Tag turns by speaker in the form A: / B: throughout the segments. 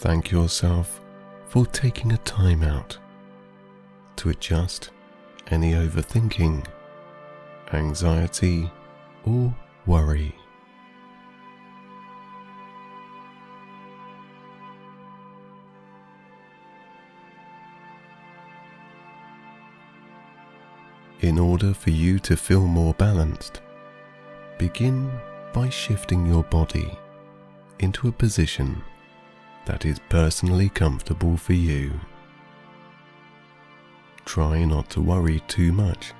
A: Thank yourself for taking a time out to adjust any overthinking, anxiety, or worry. In order for you to feel more balanced, begin by shifting your body into a position that is personally comfortable for you. Try not to worry too much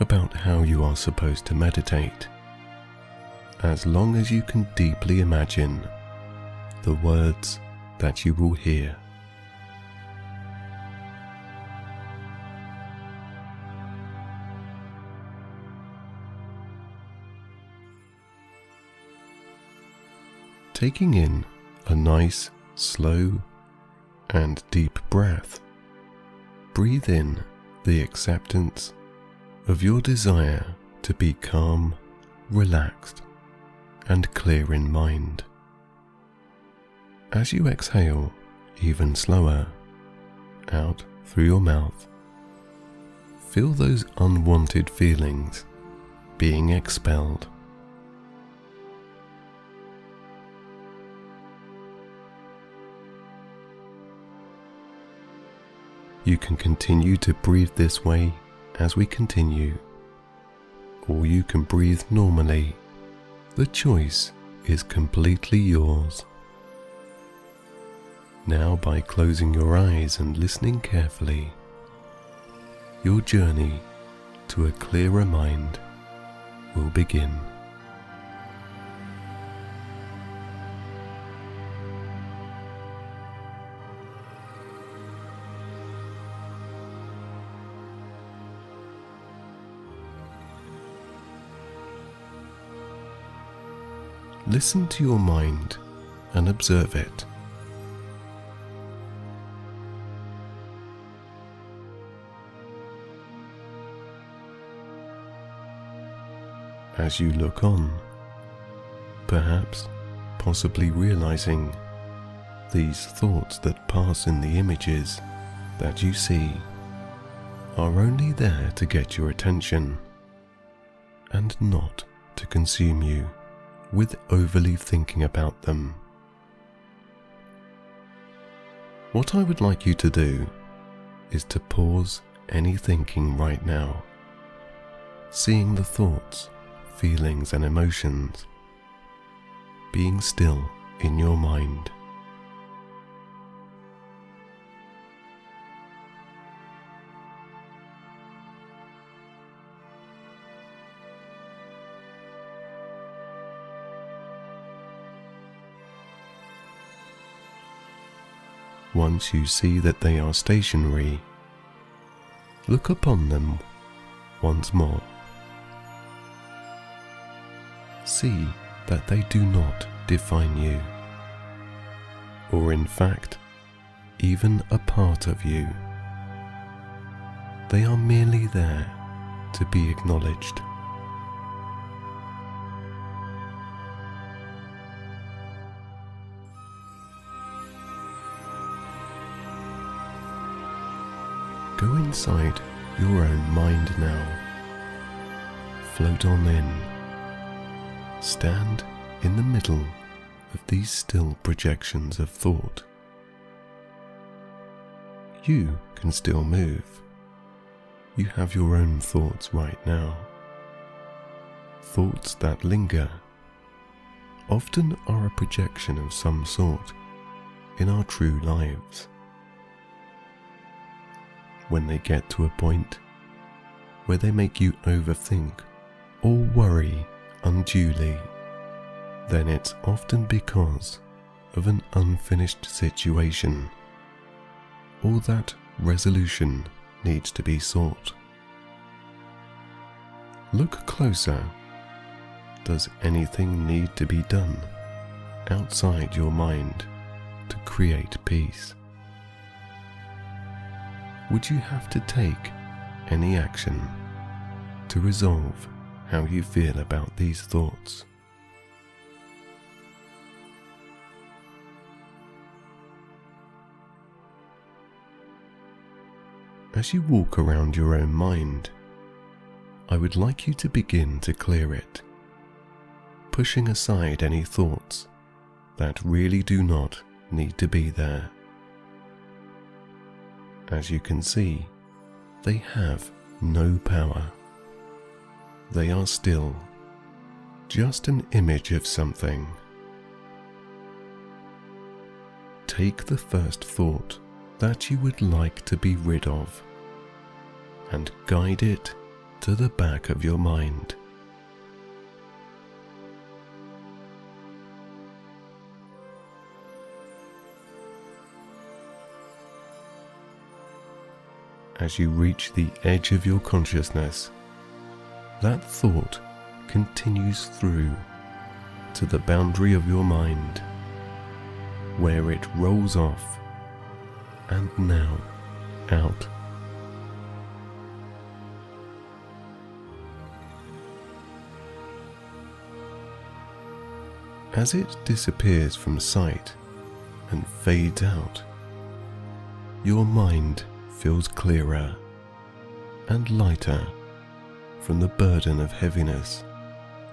A: about how you are supposed to meditate, as long as you can deeply imagine the words that you will hear. taking in a nice, slow, and deep breath. Breathe in the acceptance of your desire to be calm, relaxed, and clear in mind. As you exhale even slower out through your mouth, feel those unwanted feelings being expelled. You can continue to breathe this way as we continue, or you can breathe normally. The choice is completely yours. Now, by closing your eyes and listening carefully, your journey to a clearer mind will begin. Listen to your mind and observe it. As you look on, perhaps possibly realizing these thoughts that pass in the images that you see are only there to get your attention and not to consume you with overly thinking about them. What I would like you to do is to pause any thinking right now, seeing the thoughts, feelings, and emotions, being still in your mind. Once you see that they are stationary, look upon them once more. See that they do not define you, or in fact, even a part of you. They are merely there to be acknowledged. Go inside your own mind now. Float on in. Stand in the middle of these still projections of thought. You can still move. You have your own thoughts right now. Thoughts that linger often are a projection of some sort in our true lives when they get to a point where they make you overthink or worry unduly, then it's often because of an unfinished situation or that resolution needs to be sought. Look closer. Does anything need to be done outside your mind to create peace? would you have to take any action to resolve how you feel about these thoughts? As you walk around your own mind, I would like you to begin to clear it, pushing aside any thoughts that really do not need to be there. As you can see, they have no power. They are still just an image of something. Take the first thought that you would like to be rid of and guide it to the back of your mind. As you reach the edge of your consciousness, that thought continues through to the boundary of your mind, where it rolls off and now out. As it disappears from sight and fades out, your mind feels clearer and lighter from the burden of heaviness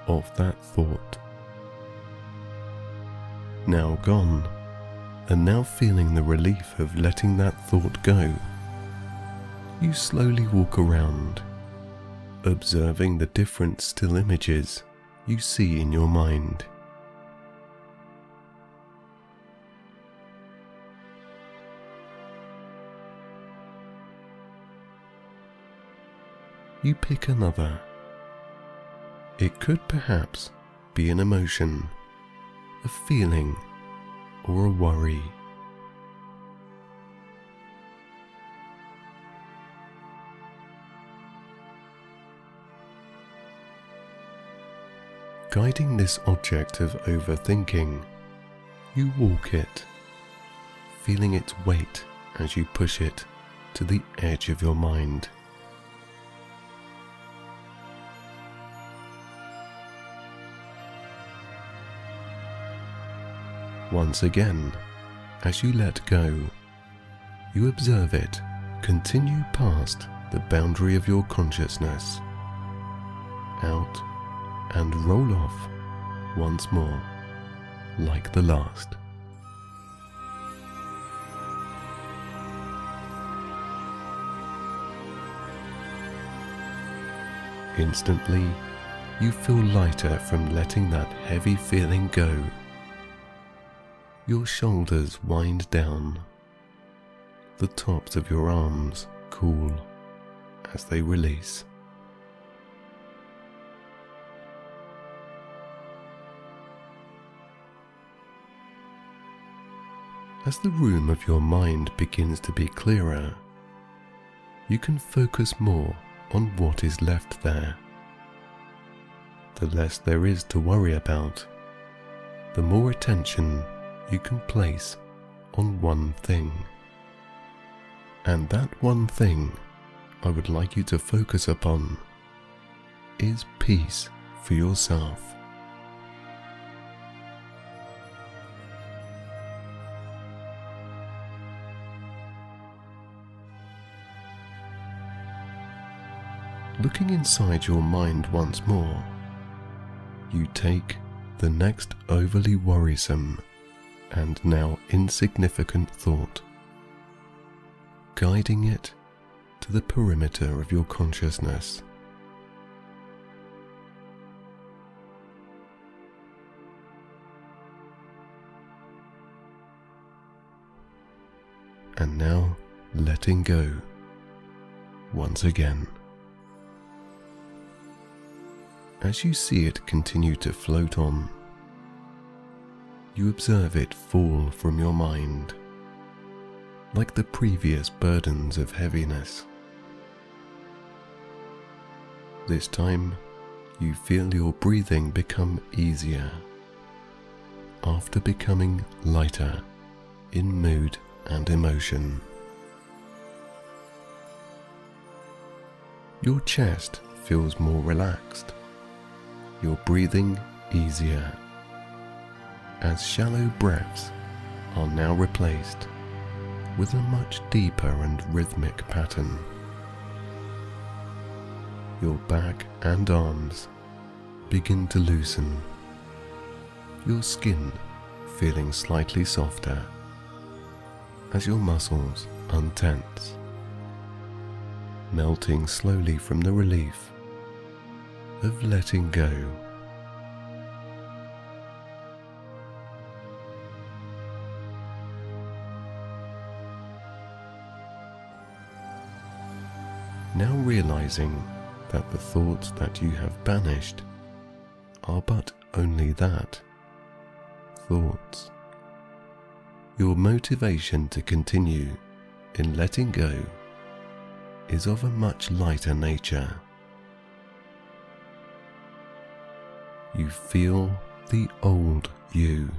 A: of that thought. Now gone, and now feeling the relief of letting that thought go, you slowly walk around, observing the different still images you see in your mind. You pick another. It could perhaps be an emotion, a feeling, or a worry. Guiding this object of overthinking, you walk it, feeling its weight as you push it to the edge of your mind. Once again, as you let go, you observe it continue past the boundary of your consciousness, out and roll off once more, like the last. Instantly, you feel lighter from letting that heavy feeling go your shoulders wind down. The tops of your arms cool as they release. As the room of your mind begins to be clearer, you can focus more on what is left there. The less there is to worry about, the more attention you can place on one thing. And that one thing I would like you to focus upon is peace for yourself. Looking inside your mind once more, you take the next overly worrisome and now insignificant thought, guiding it to the perimeter of your consciousness. And now letting go once again. As you see it continue to float on you observe it fall from your mind, like the previous burdens of heaviness. This time, you feel your breathing become easier after becoming lighter in mood and emotion. Your chest feels more relaxed, your breathing easier as shallow breaths are now replaced with a much deeper and rhythmic pattern. your back and arms begin to loosen, your skin feeling slightly softer as your muscles untense, melting slowly from the relief of letting go. Realizing that the thoughts that you have banished are but only that thoughts. Your motivation to continue in letting go is of a much lighter nature. You feel the old you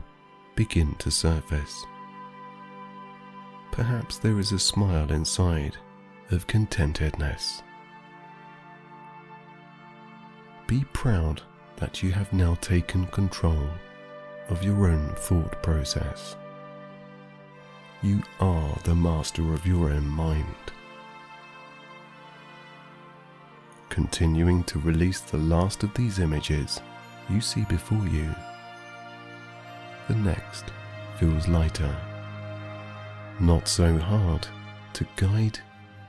A: begin to surface. Perhaps there is a smile inside of contentedness. Be proud that you have now taken control of your own thought process. You are the master of your own mind. Continuing to release the last of these images you see before you. The next feels lighter, not so hard to guide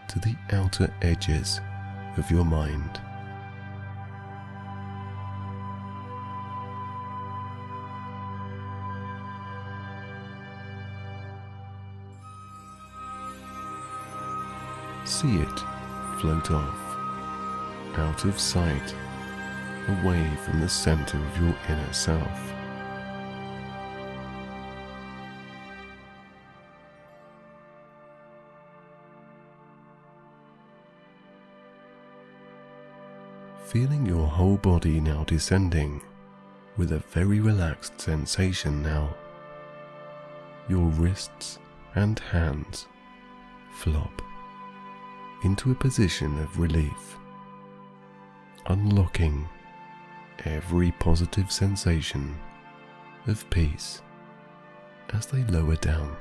A: to the outer edges of your mind. See it float off, out of sight, away from the center of your inner self. feeling your whole body now descending with a very relaxed sensation now. Your wrists and hands flop into a position of relief, unlocking every positive sensation of peace as they lower down.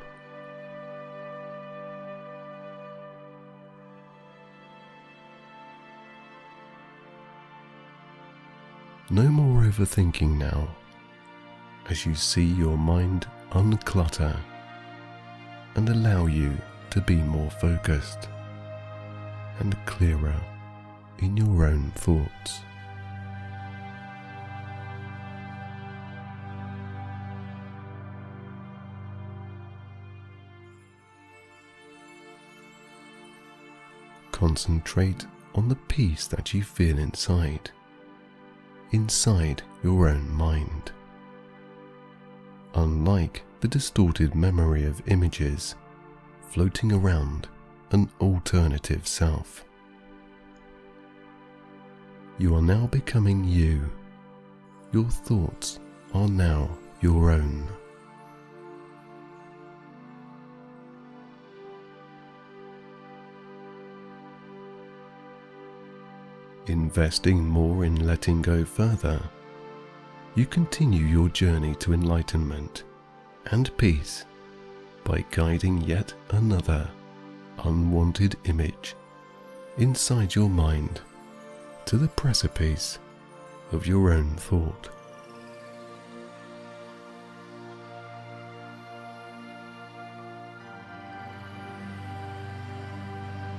A: No more overthinking now as you see your mind unclutter and allow you to be more focused and clearer in your own thoughts. Concentrate on the peace that you feel inside, inside your own mind. Unlike the distorted memory of images floating around an alternative self. You are now becoming you. Your thoughts are now your own. Investing more in letting go further, you continue your journey to enlightenment and peace by guiding yet another unwanted image inside your mind to the precipice of your own thought.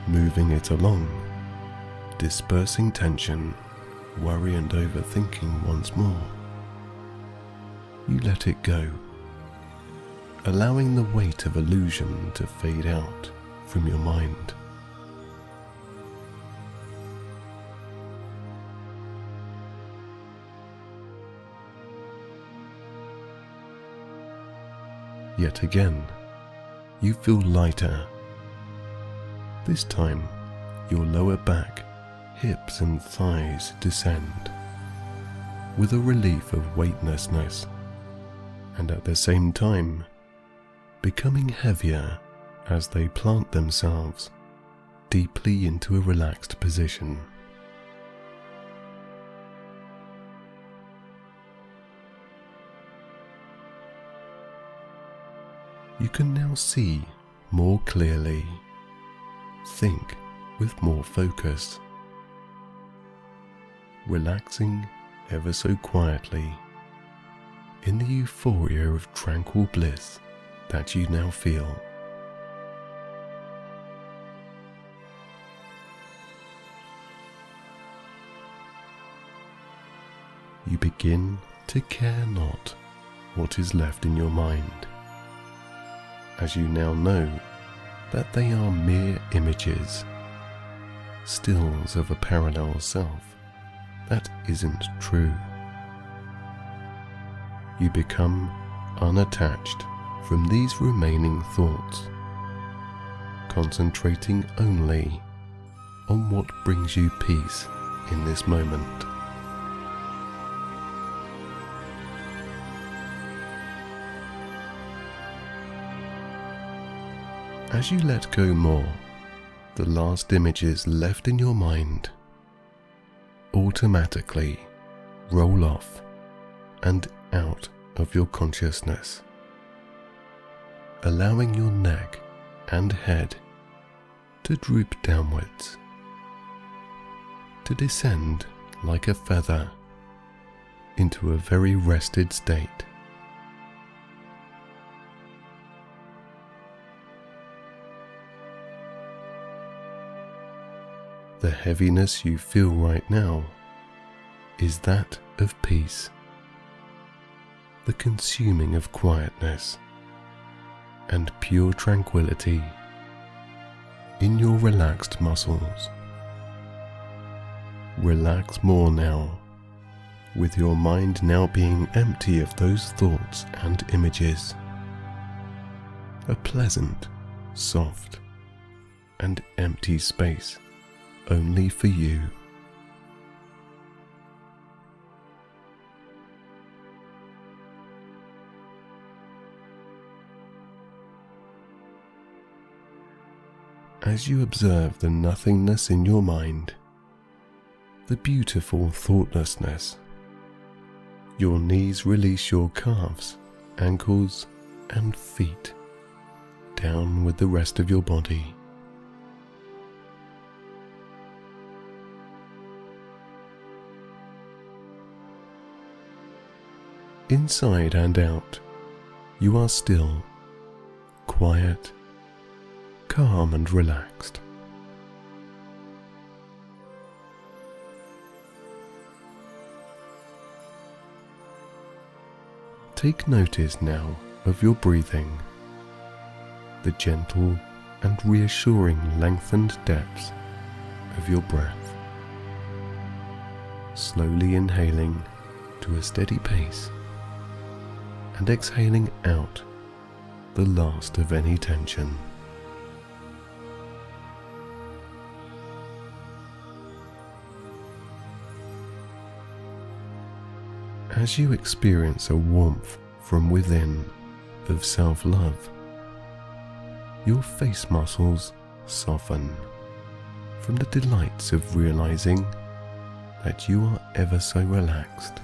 A: Moving it along, dispersing tension, worry, and overthinking once more. You let it go, allowing the weight of illusion to fade out from your mind. Yet again, you feel lighter. This time, your lower back, hips, and thighs descend with a relief of weightlessness, and at the same time, becoming heavier as they plant themselves deeply into a relaxed position. You can now see more clearly, think with more focus, relaxing ever so quietly in the euphoria of tranquil bliss that you now feel. You begin to care not what is left in your mind, as you now know that they are mere images, stills of a parallel self that isn't true you become unattached from these remaining thoughts, concentrating only on what brings you peace in this moment. As you let go more, the last images left in your mind automatically roll off and out of your consciousness, allowing your neck and head to droop downwards, to descend like a feather into a very rested state. The heaviness you feel right now is that of peace the consuming of quietness and pure tranquility in your relaxed muscles. Relax more now, with your mind now being empty of those thoughts and images. A pleasant, soft, and empty space only for you. as you observe the nothingness in your mind, the beautiful thoughtlessness. Your knees release your calves, ankles, and feet down with the rest of your body. Inside and out, you are still, quiet, calm and relaxed. Take notice now of your breathing, the gentle and reassuring lengthened depths of your breath. Slowly inhaling to a steady pace and exhaling out the last of any tension. as you experience a warmth from within of self love, your face muscles soften from the delights of realizing that you are ever so relaxed.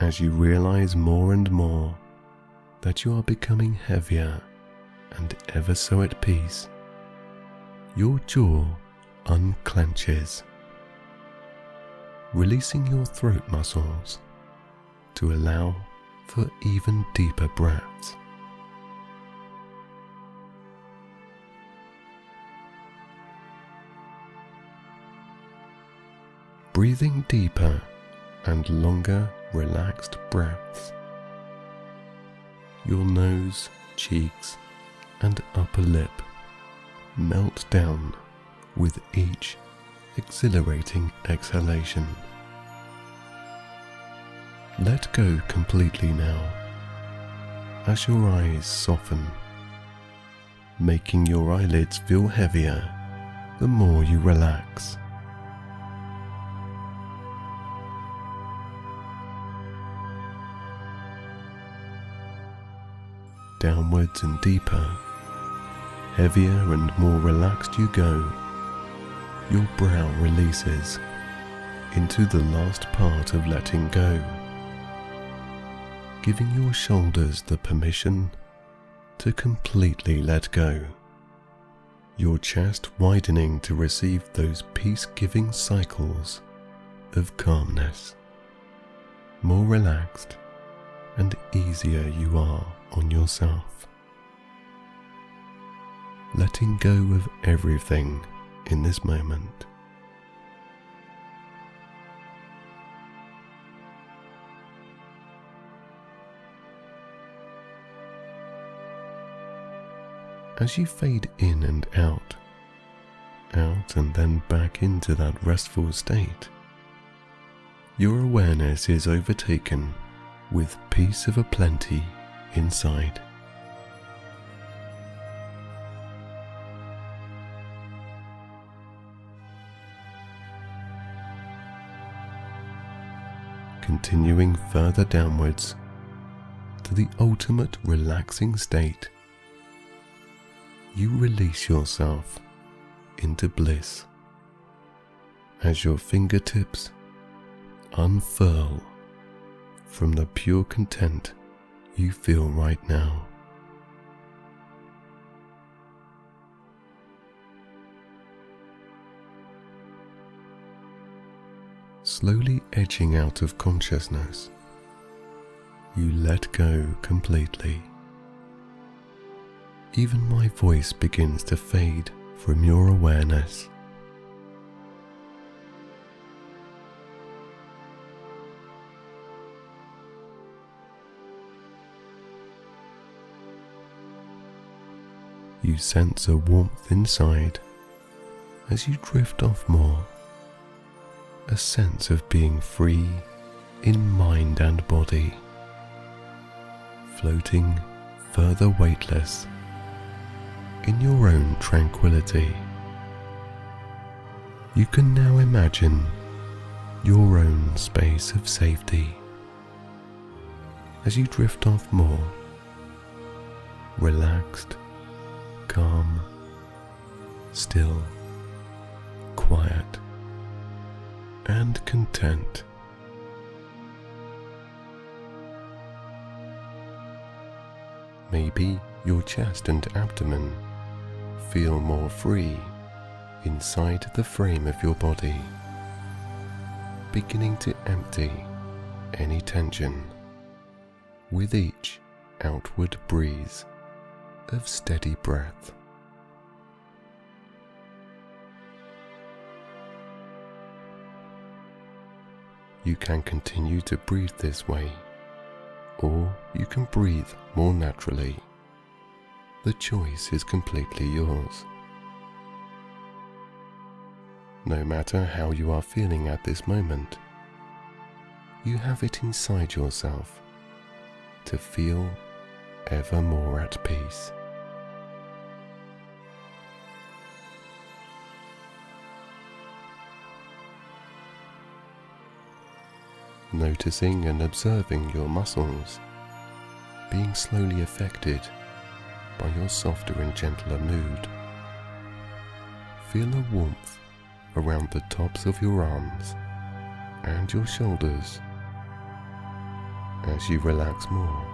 A: As you realize more and more that you are becoming heavier and ever so at peace, your jaw unclenches, releasing your throat muscles to allow for even deeper breaths. Breathing deeper and longer relaxed breaths. Your nose, cheeks, and upper lip melt down with each exhilarating exhalation. Let go completely now as your eyes soften, making your eyelids feel heavier the more you relax. Downwards and deeper Heavier and more relaxed you go, your brow releases into the last part of letting go, giving your shoulders the permission to completely let go, your chest widening to receive those peace giving cycles of calmness. More relaxed and easier you are on yourself. Letting go of everything in this moment. As you fade in and out, out and then back into that restful state, your awareness is overtaken with peace of a plenty inside. Continuing further downwards to the ultimate relaxing state, you release yourself into bliss as your fingertips unfurl from the pure content you feel right now. Slowly edging out of consciousness, you let go completely. Even my voice begins to fade from your awareness. You sense a warmth inside as you drift off more, a sense of being free in mind and body, floating further weightless in your own tranquility. You can now imagine your own space of safety as you drift off more, relaxed calm, still, quiet, and content. Maybe your chest and abdomen feel more free inside the frame of your body, beginning to empty any tension with each outward breeze of steady breath. You can continue to breathe this way, or you can breathe more naturally. The choice is completely yours. No matter how you are feeling at this moment, you have it inside yourself to feel ever more at peace. Noticing and observing your muscles being slowly affected by your softer and gentler mood. Feel a warmth around the tops of your arms and your shoulders. As you relax more,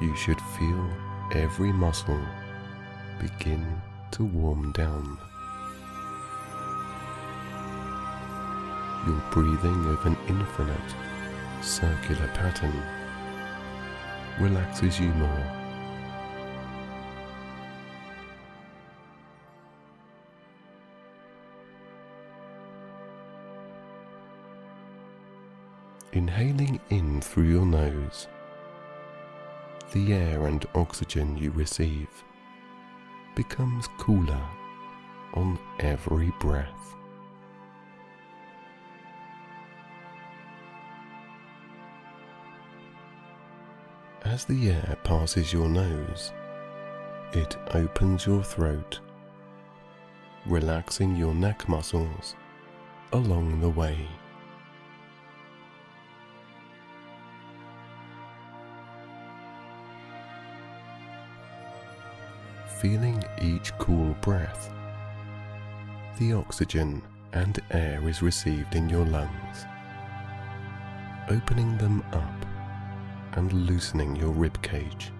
A: you should feel every muscle begin to warm down. Your breathing of an infinite circular pattern relaxes you more. Inhaling in through your nose, the air and oxygen you receive becomes cooler on every breath. As the air passes your nose, it opens your throat, relaxing your neck muscles along the way. Feeling each cool breath, the oxygen and air is received in your lungs, opening them up and loosening your rib cage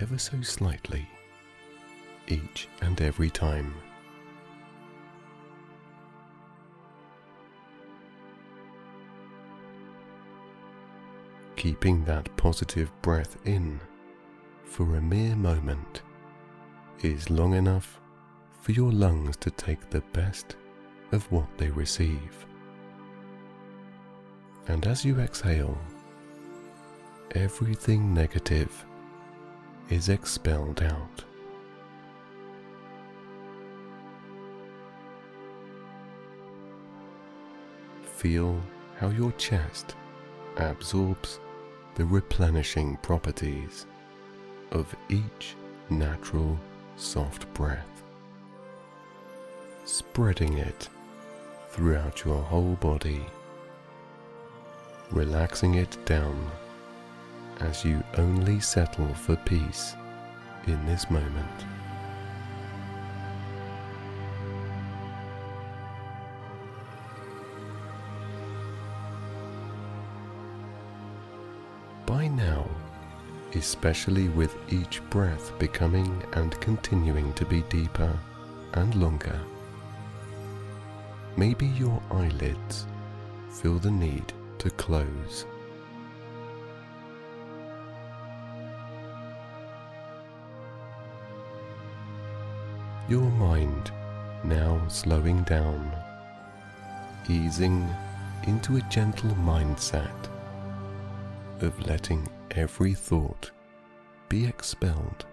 A: ever so slightly each and every time. Keeping that positive breath in for a mere moment is long enough for your lungs to take the best of what they receive. And as you exhale, everything negative is expelled out. Feel how your chest absorbs the replenishing properties of each natural soft breath, spreading it throughout your whole body, relaxing it down as you only settle for peace in this moment. By now, especially with each breath becoming and continuing to be deeper and longer, maybe your eyelids feel the need to close. Your mind now slowing down, easing into a gentle mindset of letting every thought be expelled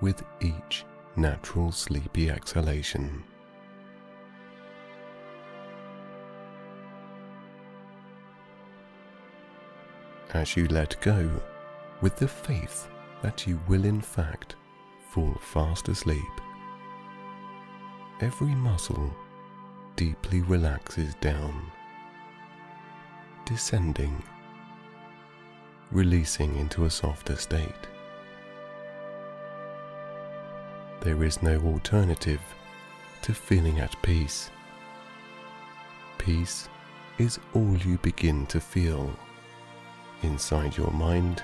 A: with each natural sleepy exhalation. As you let go with the faith that you will in fact fall fast asleep, every muscle deeply relaxes down, descending releasing into a softer state. There is no alternative to feeling at peace. Peace is all you begin to feel inside your mind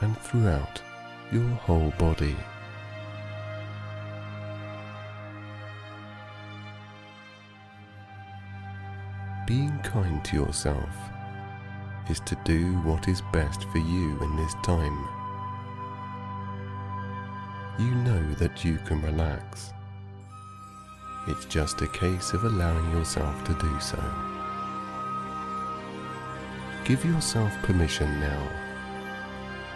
A: and throughout your whole body. Being kind to yourself is to do what is best for you in this time. You know that you can relax. It's just a case of allowing yourself to do so. Give yourself permission now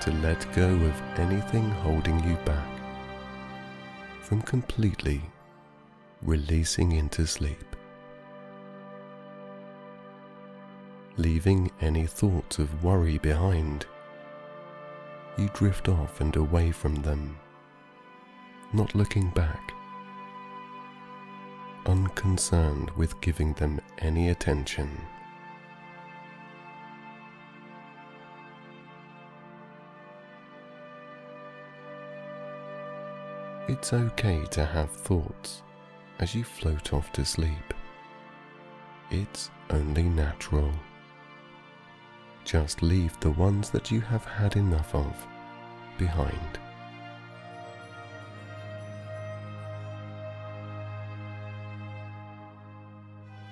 A: to let go of anything holding you back from completely releasing into sleep. Leaving any thoughts of worry behind. You drift off and away from them, not looking back, unconcerned with giving them any attention. It's okay to have thoughts as you float off to sleep. It's only natural. Just leave the ones that you have had enough of behind.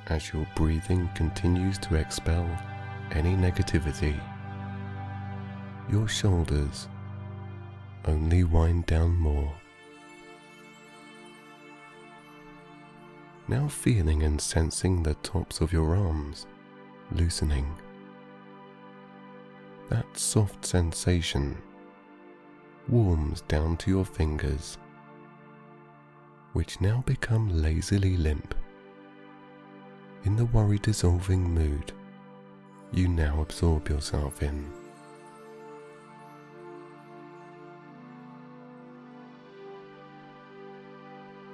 A: As your breathing continues to expel any negativity, your shoulders only wind down more. Now feeling and sensing the tops of your arms loosening that soft sensation warms down to your fingers, which now become lazily limp. In the worry dissolving mood you now absorb yourself in.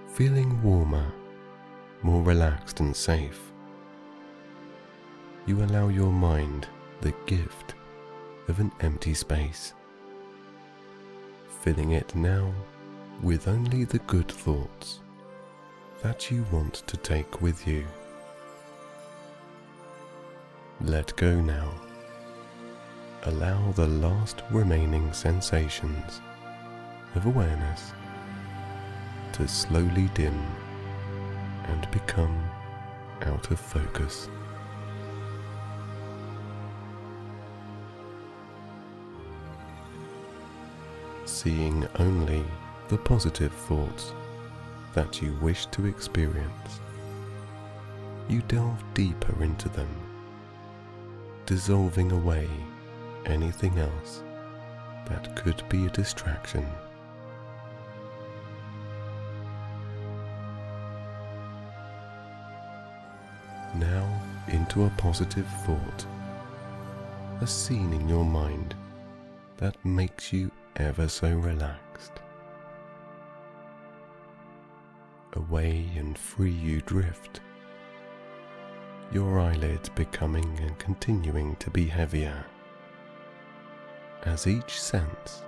A: Feeling warmer, more relaxed and safe, you allow your mind the gift of an empty space, filling it now with only the good thoughts that you want to take with you. Let go now allow the last remaining sensations of awareness to slowly dim and become out of focus. Seeing only the positive thoughts that you wish to experience, you delve deeper into them, dissolving away anything else that could be a distraction. Now into a positive thought, a scene in your mind that makes you ever so relaxed. Away and free you drift, your eyelids becoming and continuing to be heavier as each sense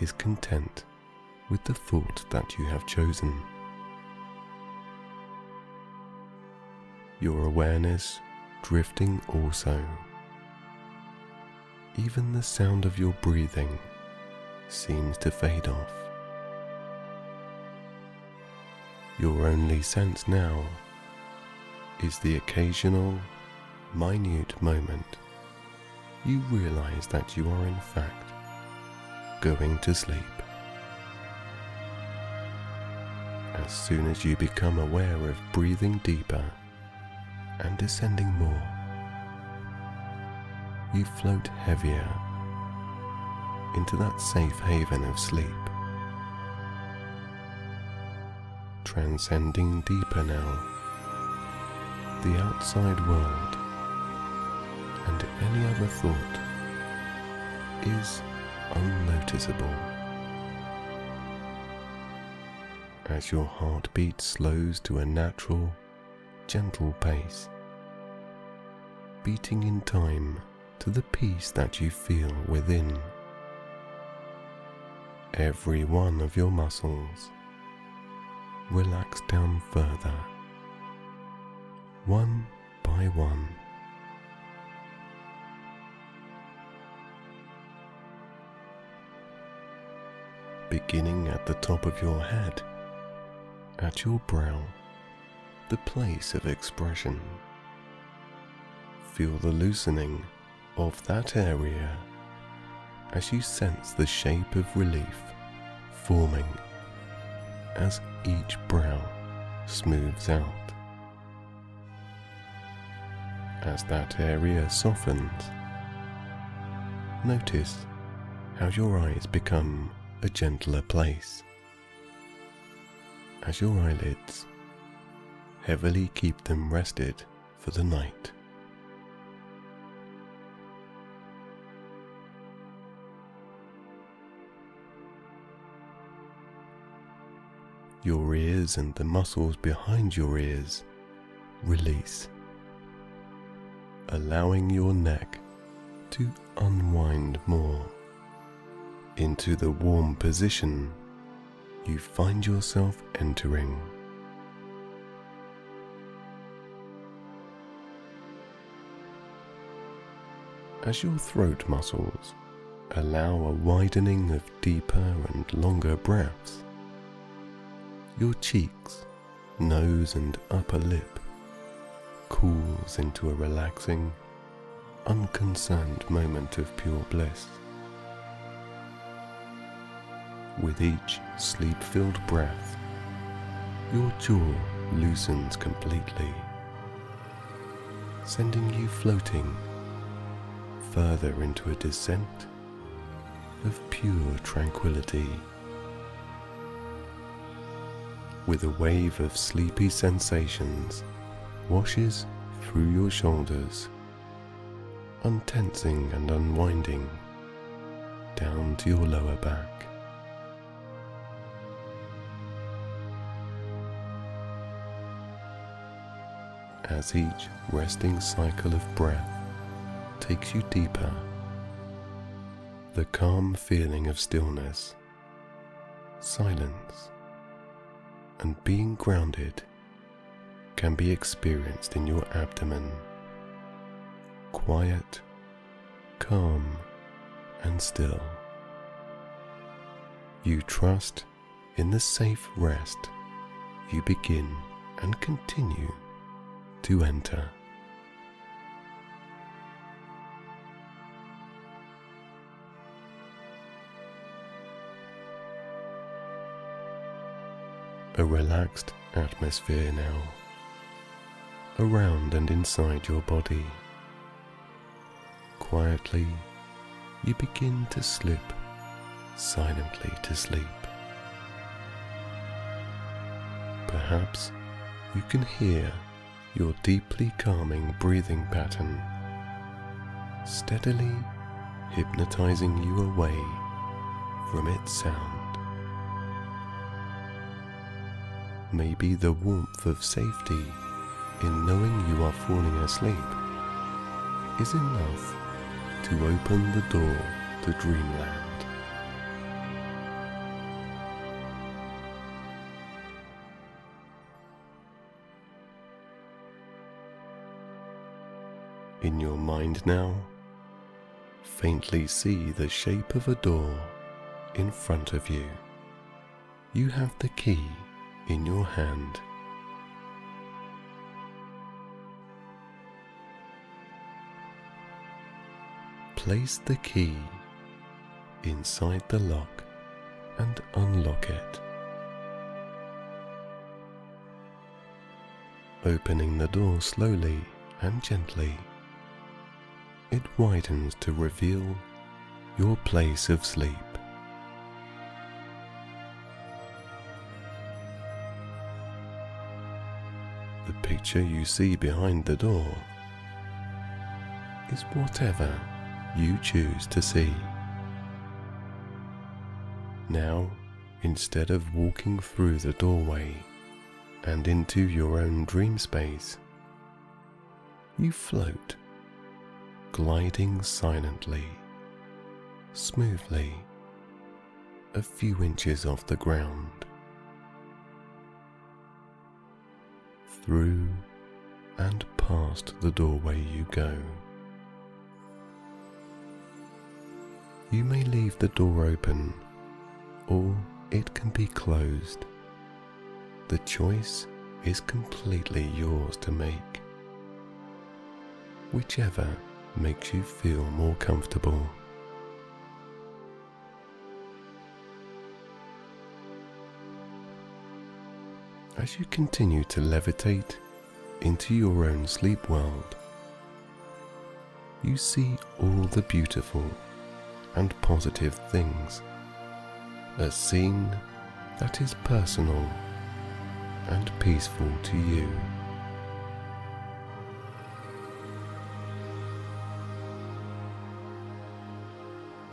A: is content with the thought that you have chosen. Your awareness drifting also. Even the sound of your breathing seems to fade off. Your only sense now is the occasional, minute moment you realize that you are in fact going to sleep. As soon as you become aware of breathing deeper and descending more, you float heavier into that safe haven of sleep. Transcending deeper now, the outside world and any other thought is unnoticeable. As your heartbeat slows to a natural, gentle pace, beating in time to the peace that you feel within. Every one of your muscles relax down further, one by one. beginning at the top of your head, at your brow, the place of expression. Feel the loosening of that area as you sense the shape of relief forming as each brow smooths out. As that area softens, notice how your eyes become a gentler place. As your eyelids heavily keep them rested for the night. Your ears and the muscles behind your ears. Release, allowing your neck to unwind more. Into the warm position you find yourself entering. As your throat muscles allow a widening of deeper and longer breaths, your cheeks, nose, and upper lip cools into a relaxing, unconcerned moment of pure bliss. With each sleep filled breath, your jaw loosens completely, sending you floating further into a descent of pure tranquility. With a wave of sleepy sensations washes through your shoulders, untensing and unwinding down to your lower back. as each resting cycle of breath takes you deeper. The calm feeling of stillness, silence, and being grounded can be experienced in your abdomen. Quiet, calm and still. You trust in the safe rest you begin and continue to enter. A relaxed atmosphere now, around and inside your body. Quietly, you begin to slip silently to sleep. Perhaps you can hear your deeply calming breathing pattern steadily hypnotizing you away from its sound. Maybe the warmth of safety in knowing you are falling asleep is enough to open the door to dreamland. In your mind now, faintly see the shape of a door in front of you. You have the key in your hand. Place the key inside the lock and unlock it. Opening the door slowly and gently it widens to reveal your place of sleep. Picture you see behind the door is whatever you choose to see. Now, instead of walking through the doorway and into your own dream space, you float gliding silently, smoothly, a few inches off the ground. Through and past the doorway you go. You may leave the door open or it can be closed. The choice is completely yours to make. Whichever makes you feel more comfortable. As you continue to levitate into your own sleep world, you see all the beautiful and positive things. A scene that is personal and peaceful to you.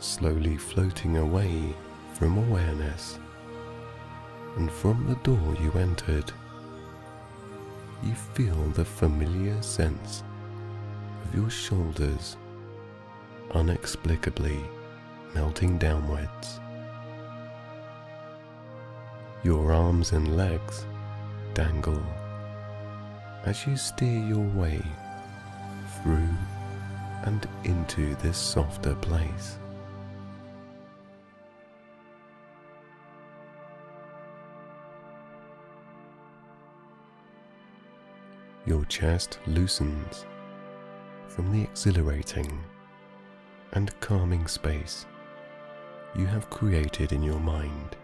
A: slowly floating away from awareness, and from the door you entered, you feel the familiar sense of your shoulders unexplicably melting downwards. Your arms and legs dangle as you steer your way through and into this softer place. Your chest loosens from the exhilarating and calming space you have created in your mind.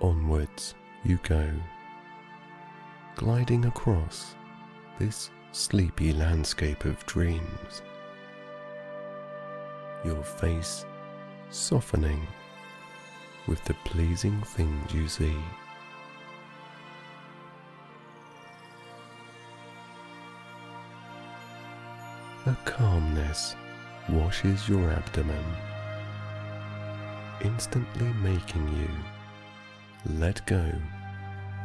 A: Onwards you go, gliding across this sleepy landscape of dreams, your face softening with the pleasing things you see. A calmness washes your abdomen, instantly making you let go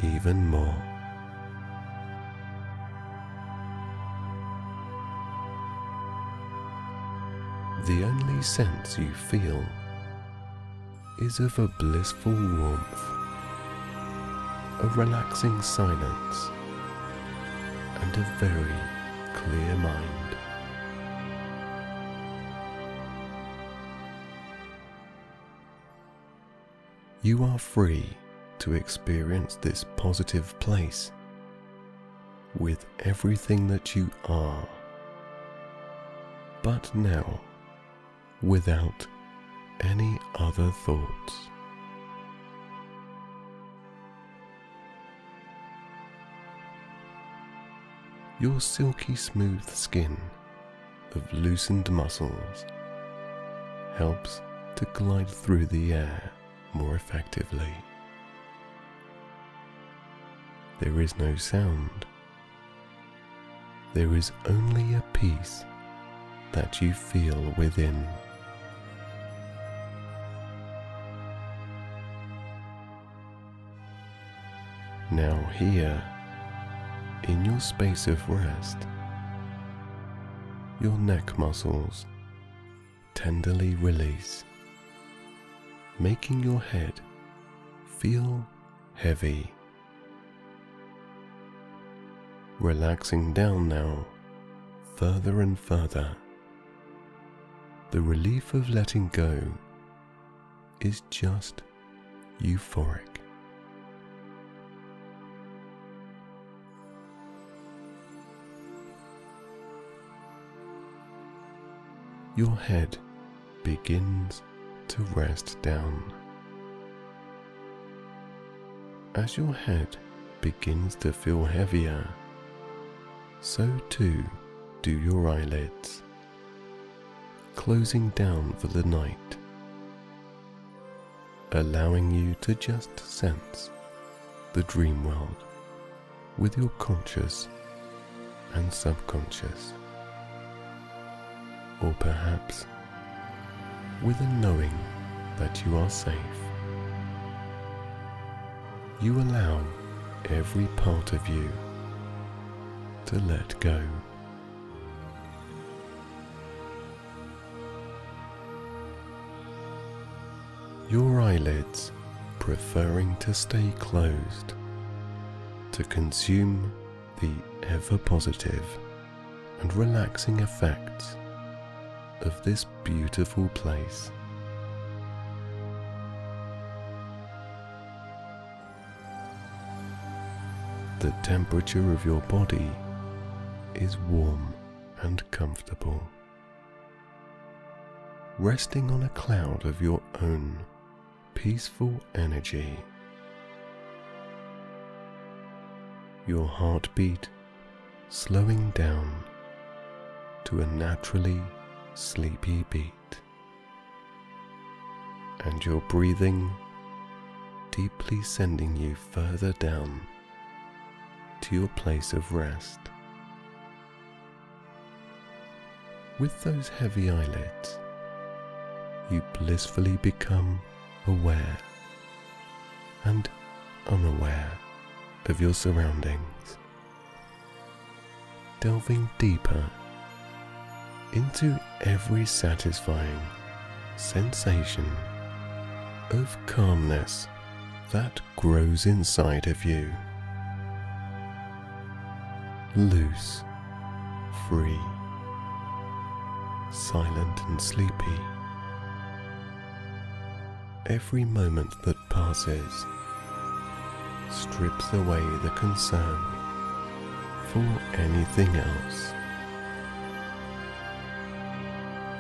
A: even more. The only sense you feel is of a blissful warmth, a relaxing silence, and a very clear mind. You are free to experience this positive place with everything that you are, but now without any other thoughts. Your silky smooth skin of loosened muscles helps to glide through the air more effectively. There is no sound. There is only a peace that you feel within. Now, here, in your space of rest, your neck muscles tenderly release, making your head feel heavy. Relaxing down now, further and further. The relief of letting go is just euphoric. Your head begins to rest down. As your head begins to feel heavier, so too do your eyelids, closing down for the night, allowing you to just sense the dream world with your conscious and subconscious or perhaps with a knowing that you are safe. You allow every part of you to let go. Your eyelids preferring to stay closed to consume the ever positive and relaxing effects of this beautiful place. The temperature of your body is warm and comfortable, resting on a cloud of your own peaceful energy. Your heartbeat slowing down to a naturally sleepy beat, and your breathing deeply sending you further down to your place of rest. With those heavy eyelids, you blissfully become aware and unaware of your surroundings, delving deeper into every satisfying sensation of calmness that grows inside of you. Loose, free, silent and sleepy. Every moment that passes strips away the concern for anything else.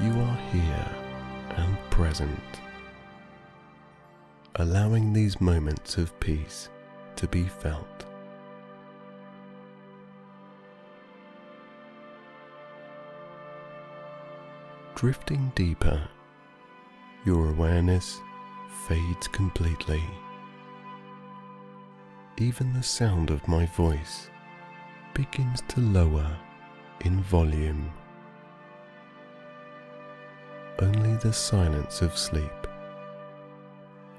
A: You are here and present, allowing these moments of peace to be felt. Drifting deeper, your awareness fades completely. Even the sound of my voice begins to lower in volume only the silence of sleep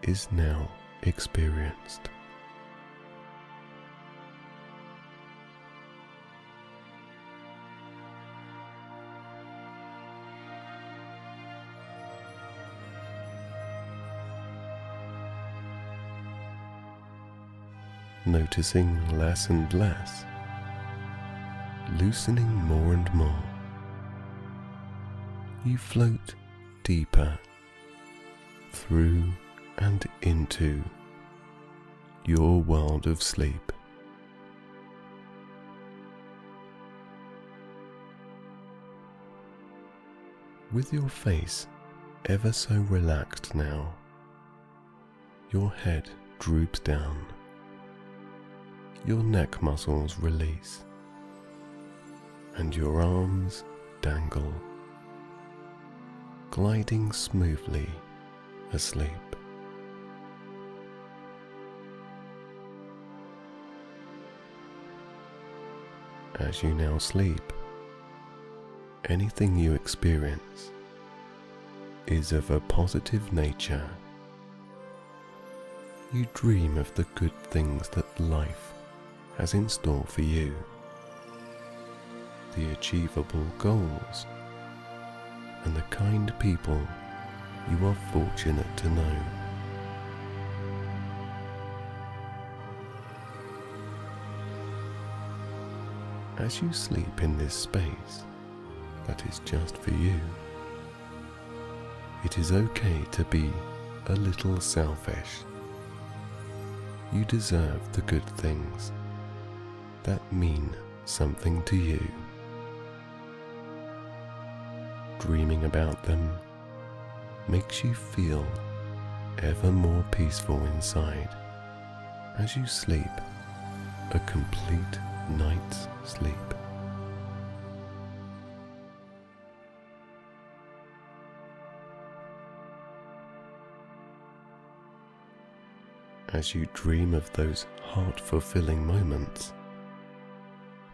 A: is now experienced. Noticing less and less loosening more and more. You float deeper through and into your world of sleep. With your face ever so relaxed now, your head droops down, your neck muscles release, and your arms dangle, gliding smoothly asleep. As you now sleep, anything you experience is of a positive nature. You dream of the good things that life has in store for you, the achievable goals, and the kind people you are fortunate to know. As you sleep in this space that is just for you, it is okay to be a little selfish. You deserve the good things that mean something to you. Dreaming about them makes you feel ever more peaceful inside as you sleep a complete night's sleep. As you dream of those heart fulfilling moments,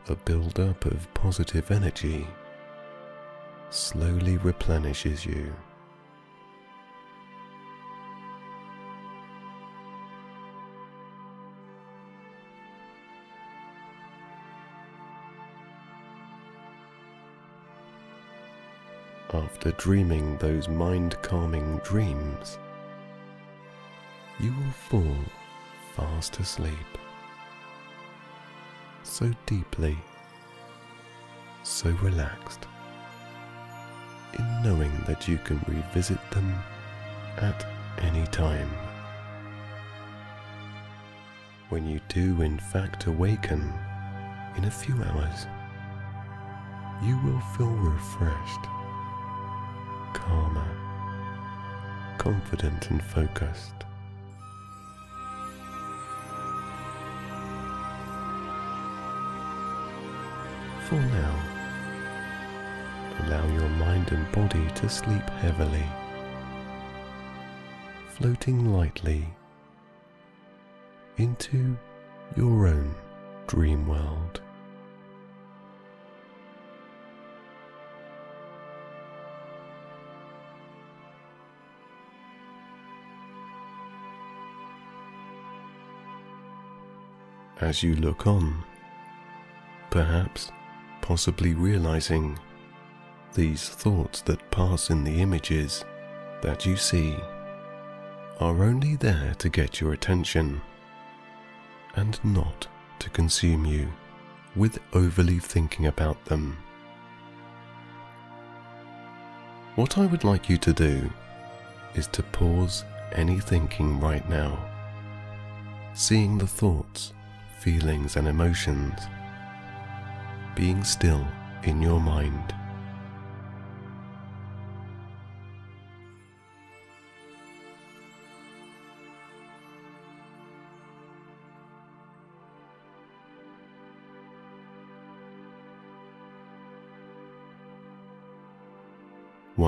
A: a build up of positive energy slowly replenishes you. after dreaming those mind calming dreams, you will fall fast asleep. So deeply, so relaxed, in knowing that you can revisit them at any time. When you do in fact awaken in a few hours, you will feel refreshed calmer, confident and focused. For now, allow your mind and body to sleep heavily, floating lightly into your own dream world. as you look on, perhaps, possibly realizing these thoughts that pass in the images that you see are only there to get your attention and not to consume you with overly thinking about them. What I would like you to do is to pause any thinking right now, seeing the thoughts feelings and emotions, being still in your mind.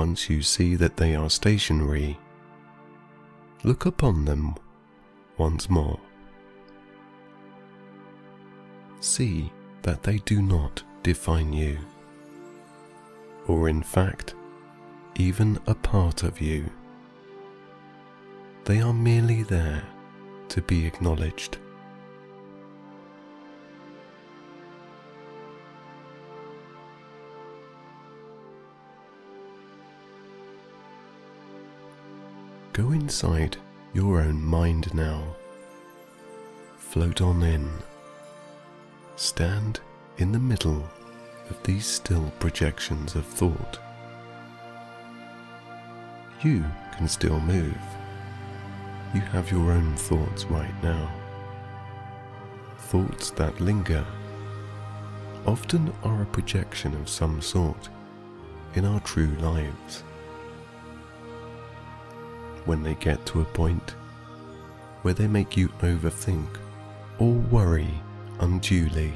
A: Once you see that they are stationary, look upon them once more see that they do not define you, or in fact, even a part of you. They are merely there to be acknowledged. Go inside your own mind now. Float on in stand in the middle of these still projections of thought. You can still move. You have your own thoughts right now. Thoughts that linger often are a projection of some sort in our true lives. When they get to a point where they make you overthink or worry unduly,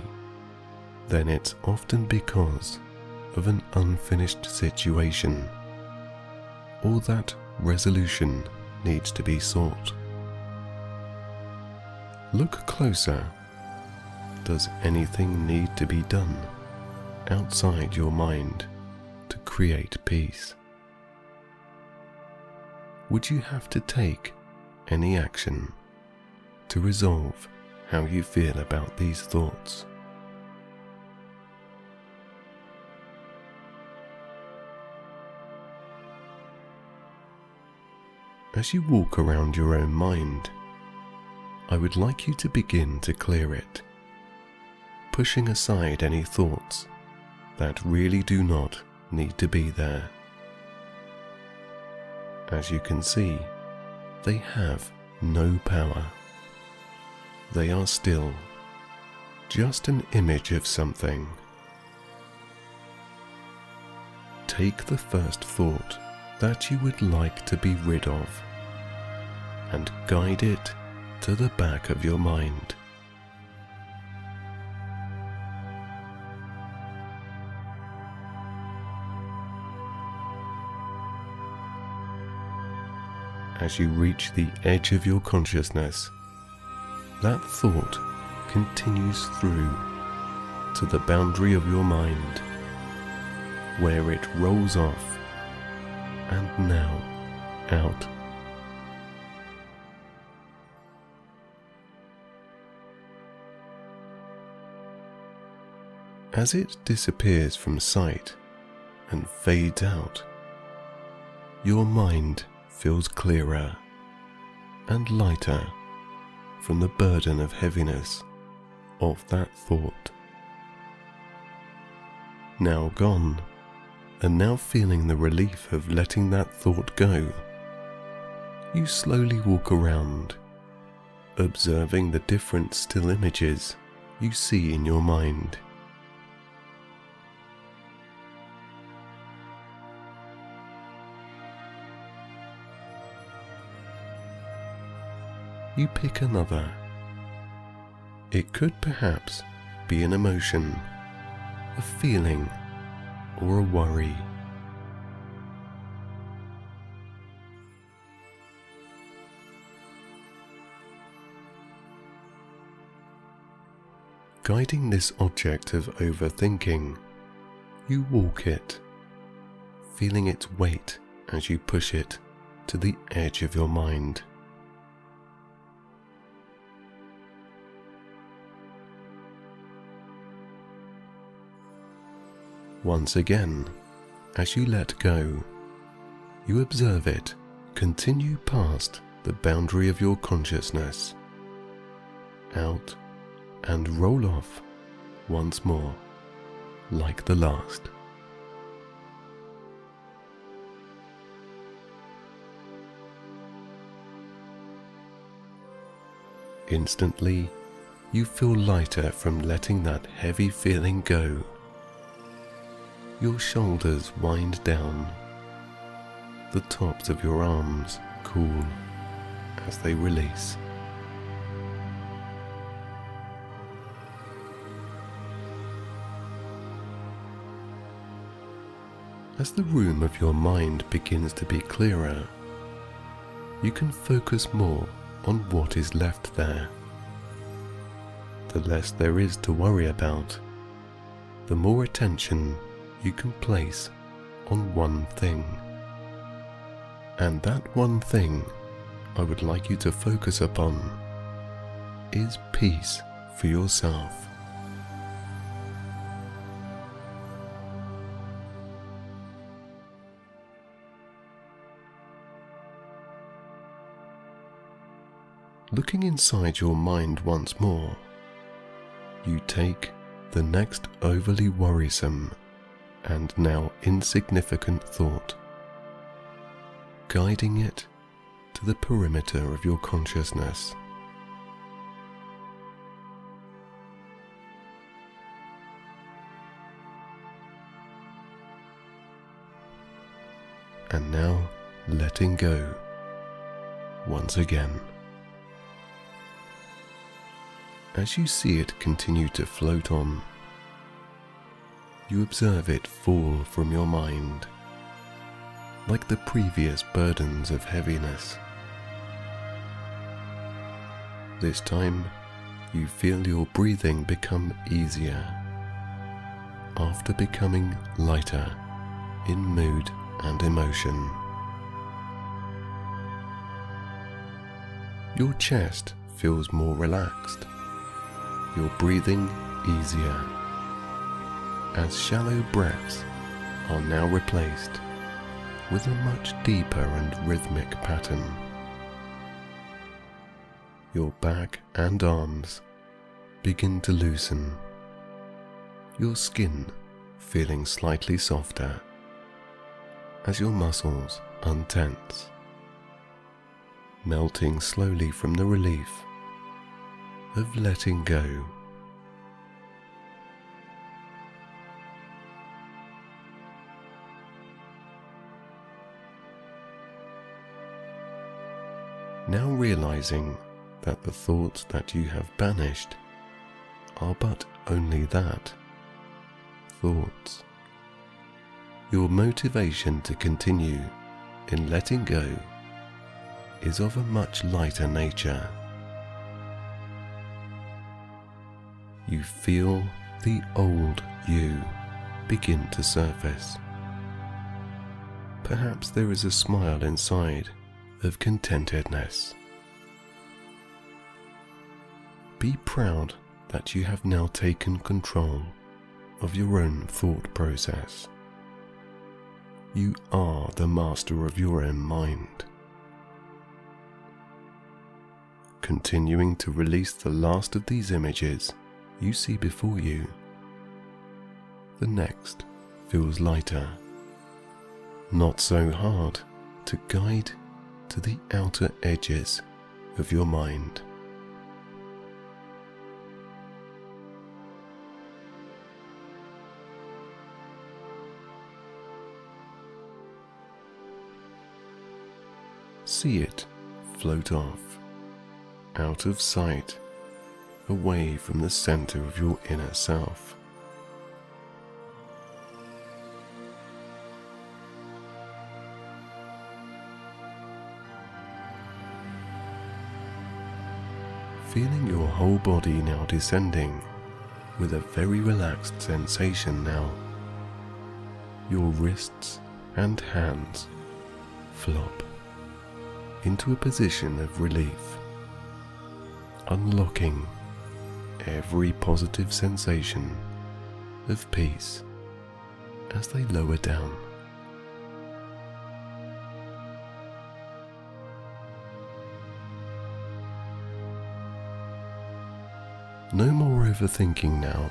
A: then it's often because of an unfinished situation or that resolution needs to be sought. Look closer. Does anything need to be done outside your mind to create peace? Would you have to take any action to resolve how you feel about these thoughts? As you walk around your own mind, I would like you to begin to clear it, pushing aside any thoughts that really do not need to be there. As you can see, they have no power. They are still just an image of something. Take the first thought that you would like to be rid of and guide it to the back of your mind. As you reach the edge of your consciousness, that thought continues through to the boundary of your mind, where it rolls off and now out. As it disappears from sight and fades out, your mind feels clearer and lighter from the burden of heaviness of that thought. Now gone, and now feeling the relief of letting that thought go, you slowly walk around, observing the different still images you see in your mind. You pick another. It could perhaps be an emotion, a feeling, or a worry. Guiding this object of overthinking, you walk it, feeling its weight as you push it to the edge of your mind. Once again, as you let go, you observe it continue past the boundary of your consciousness, out and roll off once more, like the last. Instantly, you feel lighter from letting that heavy feeling go your shoulders wind down. The tops of your arms cool as they release. As the room of your mind begins to be clearer, you can focus more on what is left there. The less there is to worry about, the more attention you can place on one thing. And that one thing I would like you to focus upon is peace for yourself. Looking inside your mind once more, you take the next overly worrisome and now insignificant thought, guiding it to the perimeter of your consciousness. And now letting go once again. As you see it continue to float on, you observe it fall from your mind, like the previous burdens of heaviness. This time, you feel your breathing become easier after becoming lighter in mood and emotion. Your chest feels more relaxed, your breathing easier, as shallow breaths are now replaced with a much deeper and rhythmic pattern. Your back and arms begin to loosen, your skin feeling slightly softer as your muscles untense, melting slowly from the relief of letting go. Realizing that the thoughts that you have banished are but only that thoughts. Your motivation to continue in letting go is of a much lighter nature. You feel the old you begin to surface. Perhaps there is a smile inside of contentedness. Be proud that you have now taken control of your own thought process. You are the master of your own mind. Continuing to release the last of these images you see before you. The next feels lighter, not so hard to guide to the outer edges of your mind. See it float off, out of sight, away from the center of your inner self. Feeling your whole body now descending with a very relaxed sensation now. Your wrists and hands flop into a position of relief, unlocking every positive sensation of peace as they lower down. No more overthinking now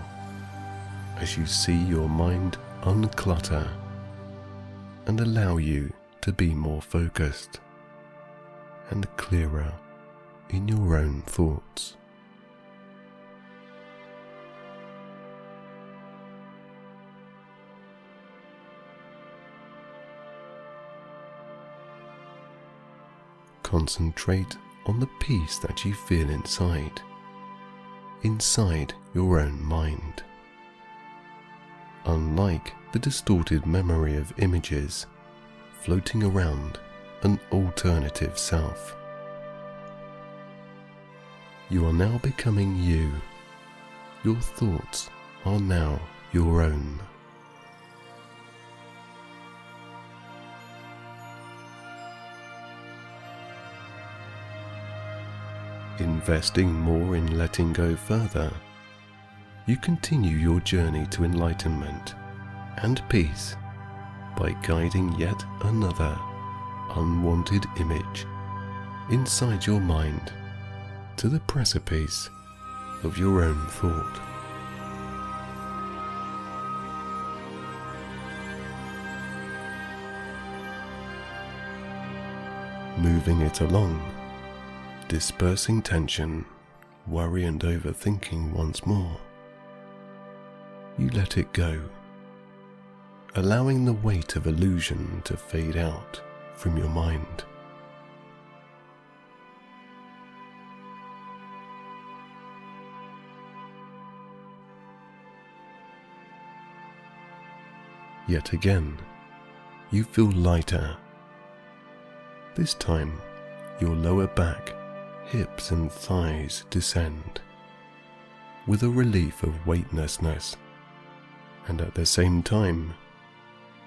A: as you see your mind unclutter and allow you to be more focused and clearer in your own thoughts. Concentrate on the peace that you feel inside, inside your own mind. Unlike the distorted memory of images floating around an alternative self. You are now becoming you. Your thoughts are now your own. Investing more in letting go further, you continue your journey to enlightenment and peace by guiding yet another unwanted image inside your mind to the precipice of your own thought. Moving it along, dispersing tension, worry and overthinking once more. You let it go, allowing the weight of illusion to fade out from your mind. Yet again, you feel lighter. This time, your lower back, hips, and thighs descend with a relief of weightlessness, and at the same time,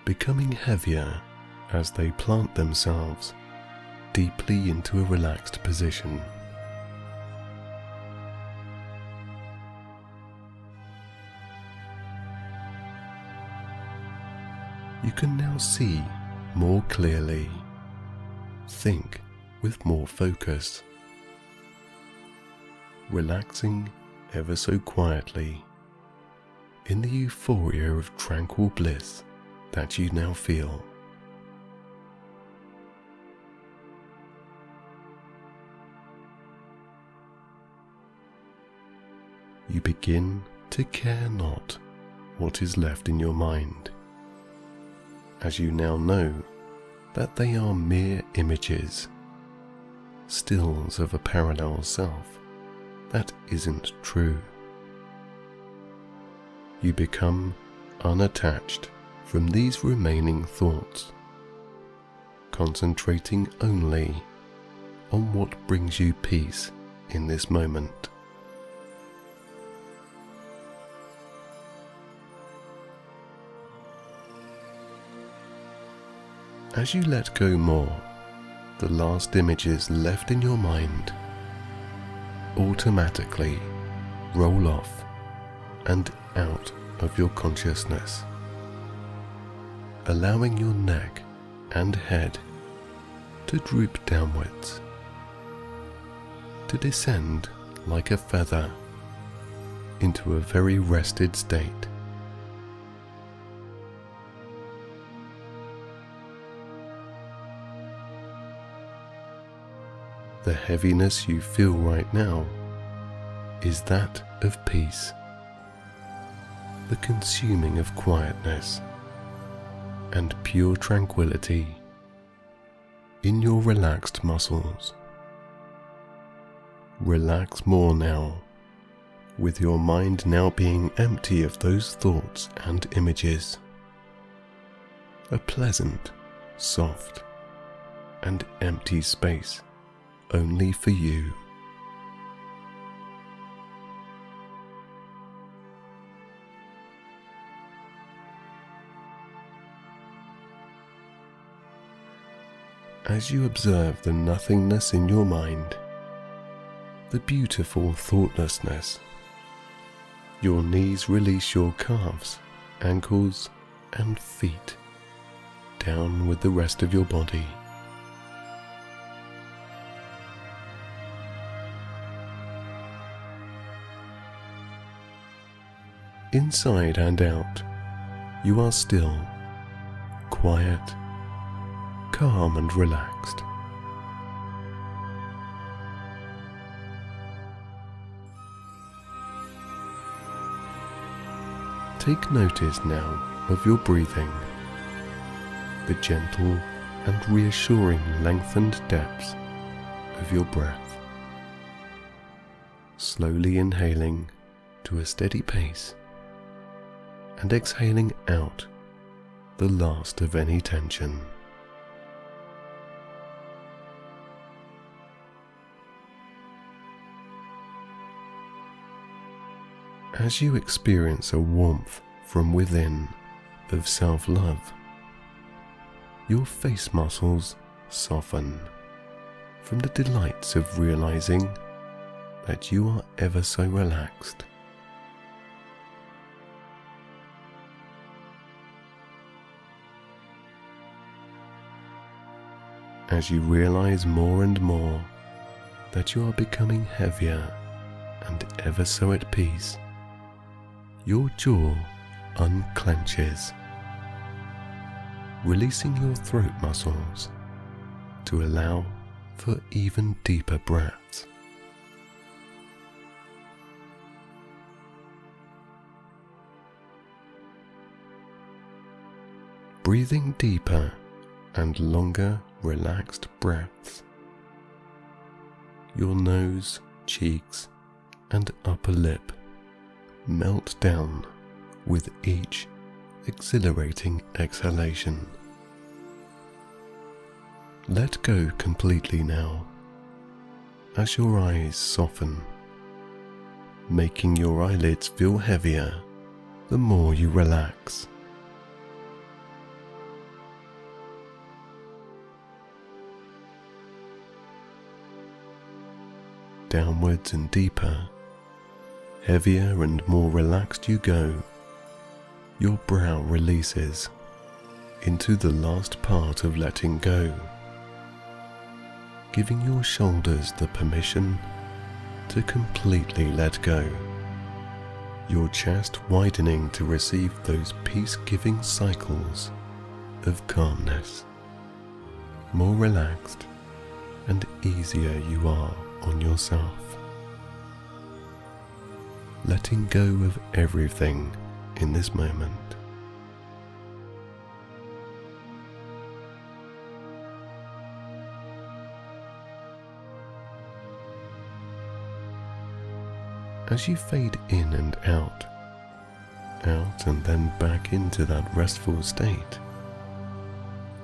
A: becoming heavier as they plant themselves deeply into a relaxed position. you can now see more clearly, think with more focus, relaxing ever so quietly in the euphoria of tranquil bliss that you now feel. You begin to care not what is left in your mind as you now know that they are mere images, stills of a parallel self that isn't true. You become unattached from these remaining thoughts, concentrating only on what brings you peace in this moment. As you let go more, the last images left in your mind automatically roll off and out of your consciousness, allowing your neck and head to droop downwards, to descend like a feather into a very rested state. The heaviness you feel right now is that of peace, the consuming of quietness and pure tranquility in your relaxed muscles. Relax more now, with your mind now being empty of those thoughts and images. A pleasant, soft, and empty space only for you. As you observe the nothingness in your mind, the beautiful thoughtlessness, your knees release your calves, ankles, and feet down with the rest of your body. Inside and out, you are still, quiet, calm, and relaxed. Take notice now of your breathing, the gentle and reassuring lengthened depths of your breath. Slowly inhaling to a steady pace and exhaling out the last of any tension. As you experience a warmth from within of self love, your face muscles soften from the delights of realizing that you are ever so relaxed as you realize more and more that you are becoming heavier and ever so at peace, your jaw unclenches, releasing your throat muscles to allow for even deeper breaths. Breathing deeper and longer relaxed breaths. Your nose, cheeks, and upper lip melt down with each exhilarating exhalation. Let go completely now as your eyes soften, making your eyelids feel heavier the more you relax. Downwards and deeper, heavier and more relaxed you go, your brow releases into the last part of letting go giving your shoulders the permission to completely let go. Your chest widening to receive those peace giving cycles of calmness. More relaxed and easier you are on yourself. Letting go of everything in this moment. as you fade in and out, out and then back into that restful state,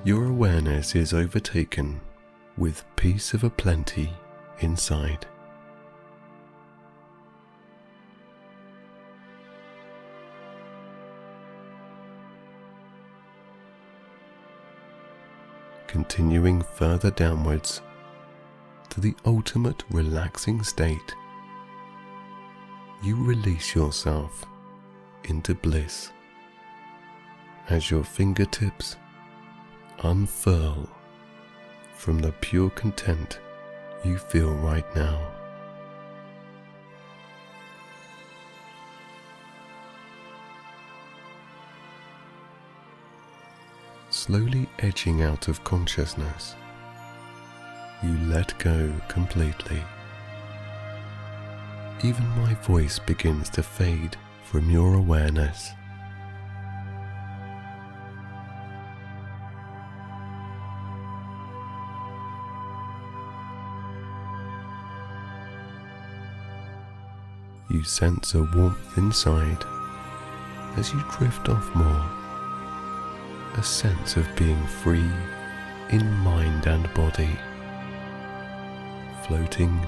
A: your awareness is overtaken with peace of a plenty inside. Continuing further downwards to the ultimate relaxing state you release yourself into bliss as your fingertips unfurl from the pure content you feel right now. Slowly edging out of consciousness, you let go completely even my voice begins to fade from your awareness. You sense a warmth inside as you drift off more, a sense of being free in mind and body, floating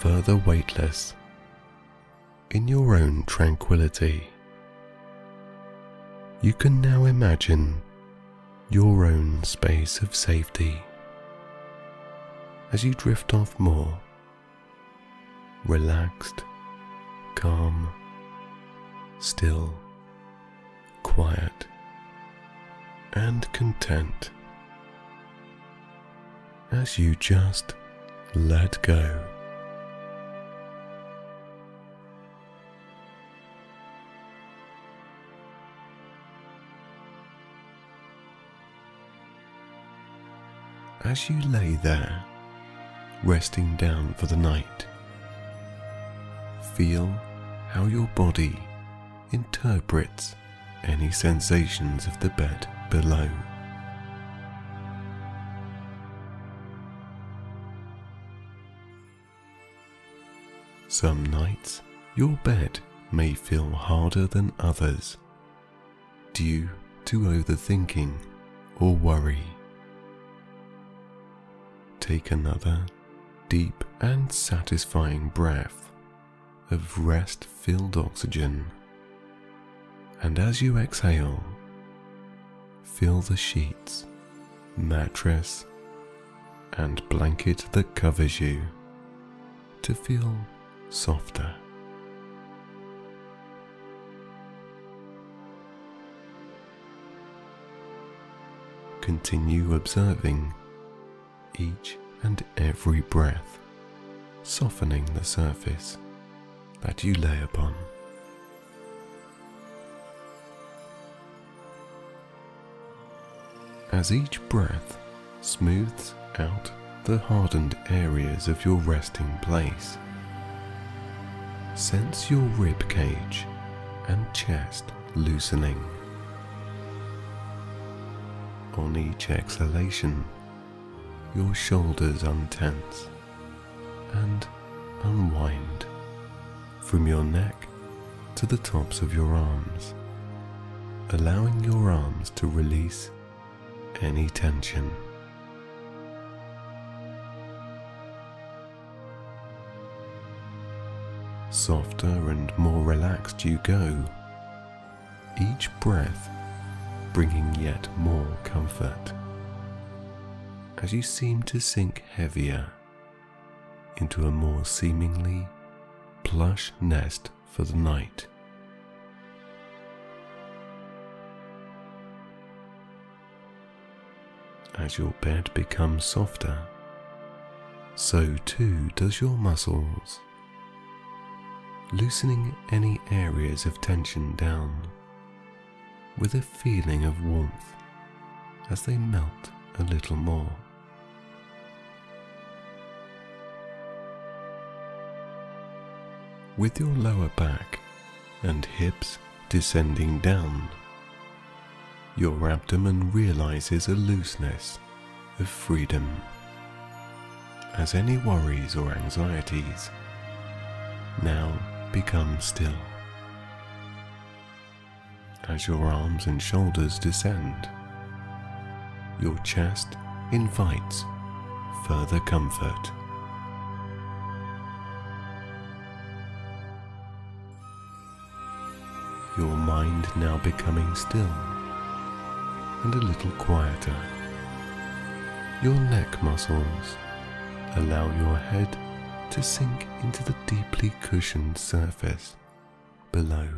A: further weightless in your own tranquility. You can now imagine your own space of safety as you drift off more, relaxed, calm, still, quiet, and content as you just let go. as you lay there, resting down for the night, feel how your body interprets any sensations of the bed below. Some nights your bed may feel harder than others due to overthinking or worry take another deep and satisfying breath of rest filled oxygen. And as you exhale, feel the sheets, mattress, and blanket that covers you to feel softer. Continue observing each and every breath, softening the surface that you lay upon. As each breath smooths out the hardened areas of your resting place. Sense your rib cage and chest loosening. On each exhalation, your shoulders untense and unwind from your neck to the tops of your arms, allowing your arms to release any tension. Softer and more relaxed you go, each breath bringing yet more comfort as you seem to sink heavier into a more seemingly plush nest for the night. As your bed becomes softer, so too does your muscles, loosening any areas of tension down with a feeling of warmth as they melt a little more. With your lower back and hips descending down, your abdomen realizes a looseness of freedom as any worries or anxieties now become still. As your arms and shoulders descend, your chest invites further comfort. Mind now becoming still and a little quieter. Your neck muscles allow your head to sink into the deeply cushioned surface below.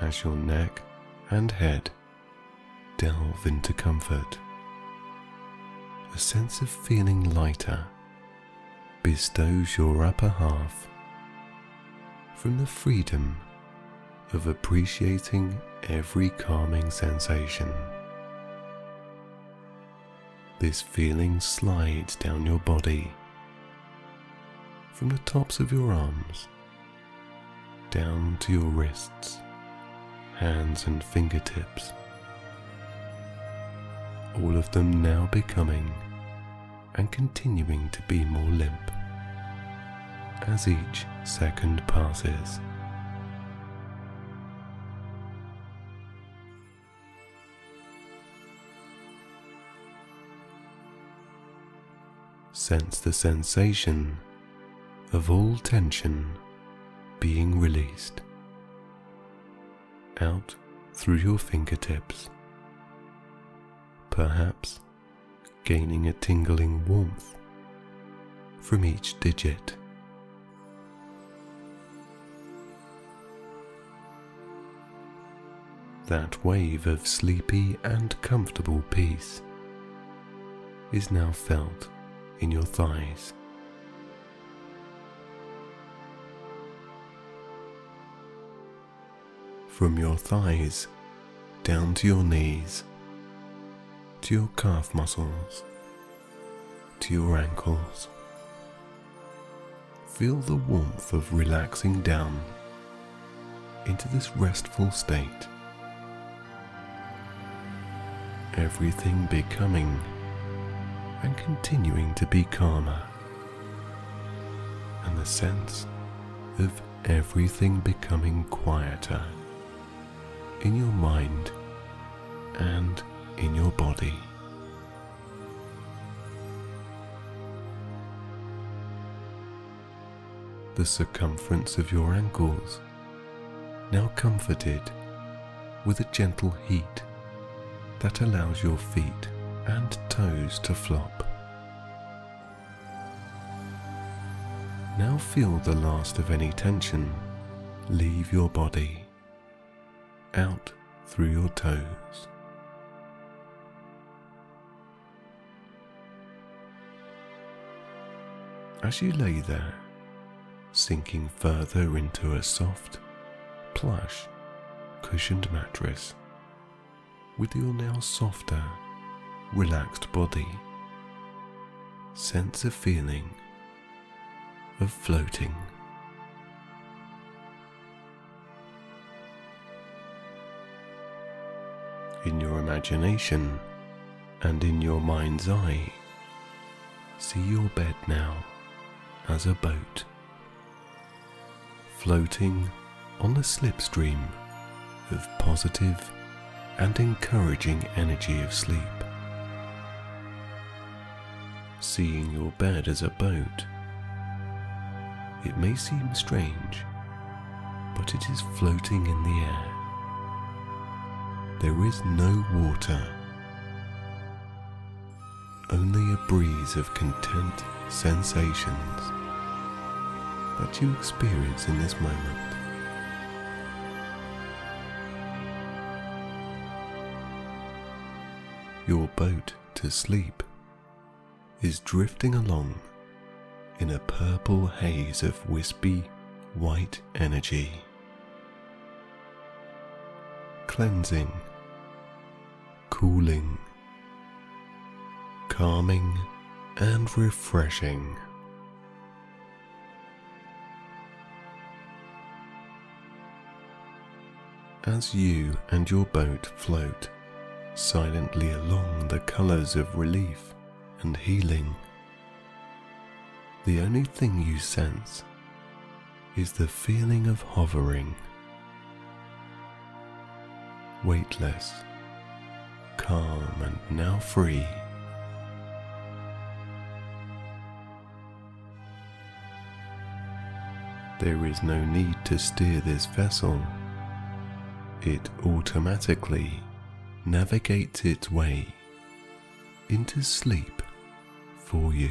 A: As your neck and head delve into comfort, a sense of feeling lighter bestows your upper half from the freedom of appreciating every calming sensation. This feeling slides down your body from the tops of your arms down to your wrists, hands, and fingertips. All of them now becoming and continuing to be more limp as each second passes. Sense the sensation of all tension being released out through your fingertips, perhaps gaining a tingling warmth from each digit. That wave of sleepy and comfortable peace is now felt in your thighs. From your thighs down to your knees to your calf muscles, to your ankles. Feel the warmth of relaxing down into this restful state. Everything becoming and continuing to be calmer, and the sense of everything becoming quieter in your mind and in your body. The circumference of your ankles now comforted with a gentle heat that allows your feet and toes to flop. Now feel the last of any tension leave your body out through your toes. As you lay there, sinking further into a soft, plush, cushioned mattress with your now softer, relaxed body. Sense a feeling of floating. In your imagination and in your mind's eye, see your bed now as a boat floating on the slipstream of positive and encouraging energy of sleep. Seeing your bed as a boat, it may seem strange, but it is floating in the air. There is no water, only a breeze of content sensations that you experience in this moment. Your boat to sleep is drifting along in a purple haze of wispy white energy. Cleansing, cooling, calming, and refreshing. As you and your boat float silently along the colours of relief and healing, the only thing you sense is the feeling of hovering, weightless, calm, and now free. There is no need to steer this vessel, it automatically navigates its way into sleep for you.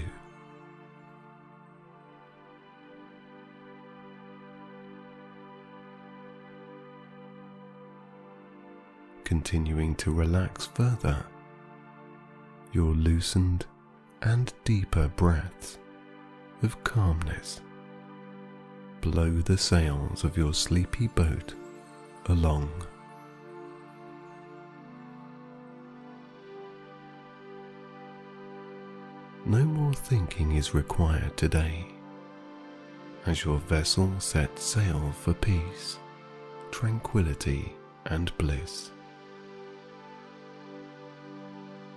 A: Continuing to relax further, your loosened and deeper breaths of calmness blow the sails of your sleepy boat along. No more thinking is required today as your vessel sets sail for peace, tranquility, and bliss.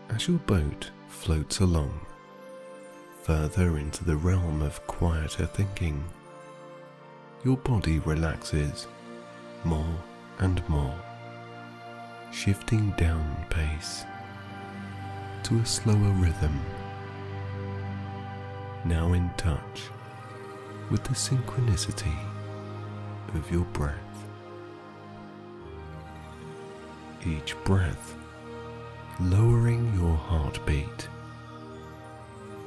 A: As your boat floats along further into the realm of quieter thinking, your body relaxes more and more, shifting down pace to a slower rhythm. Now in touch with the synchronicity of your breath. Each breath lowering your heartbeat,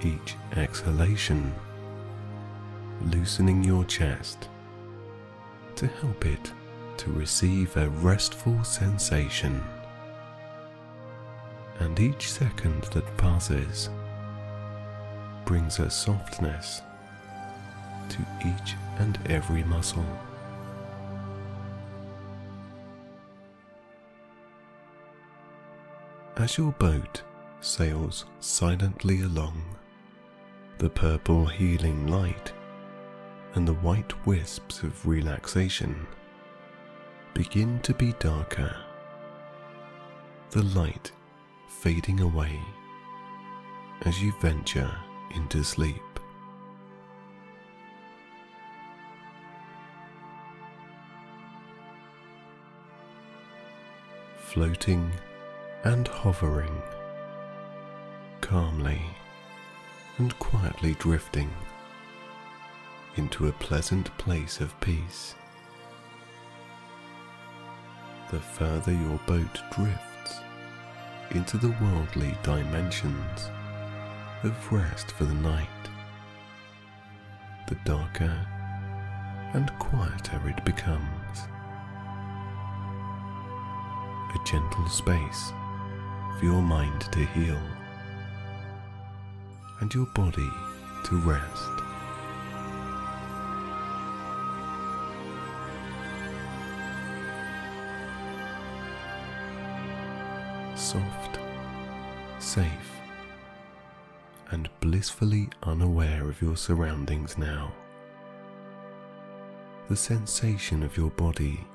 A: each exhalation loosening your chest to help it to receive a restful sensation. And each second that passes brings a softness to each and every muscle. As your boat sails silently along, the purple healing light and the white wisps of relaxation begin to be darker, the light fading away as you venture into sleep. Floating and hovering, calmly and quietly drifting into a pleasant place of peace. The further your boat drifts into the worldly dimensions, of rest for the night, the darker and quieter it becomes. A gentle space for your mind to heal and your body to rest. Soft, safe, and blissfully unaware of your surroundings now. The sensation of your body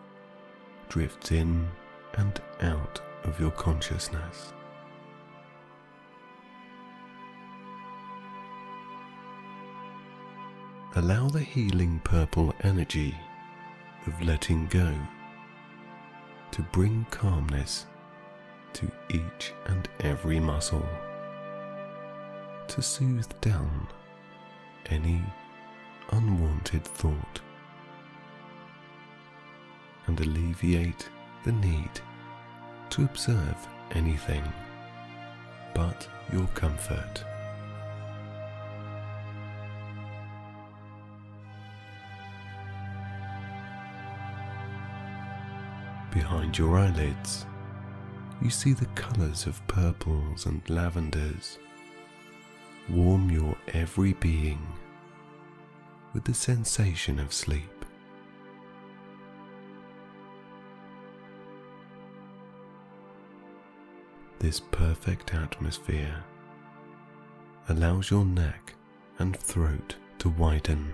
A: drifts in and out of your consciousness. Allow the healing purple energy of letting go to bring calmness to each and every muscle, to soothe down any unwanted thought, and alleviate the need to observe anything but your comfort. Behind your eyelids, you see the colours of purples and lavenders warm your every being with the sensation of sleep. This perfect atmosphere allows your neck and throat to widen,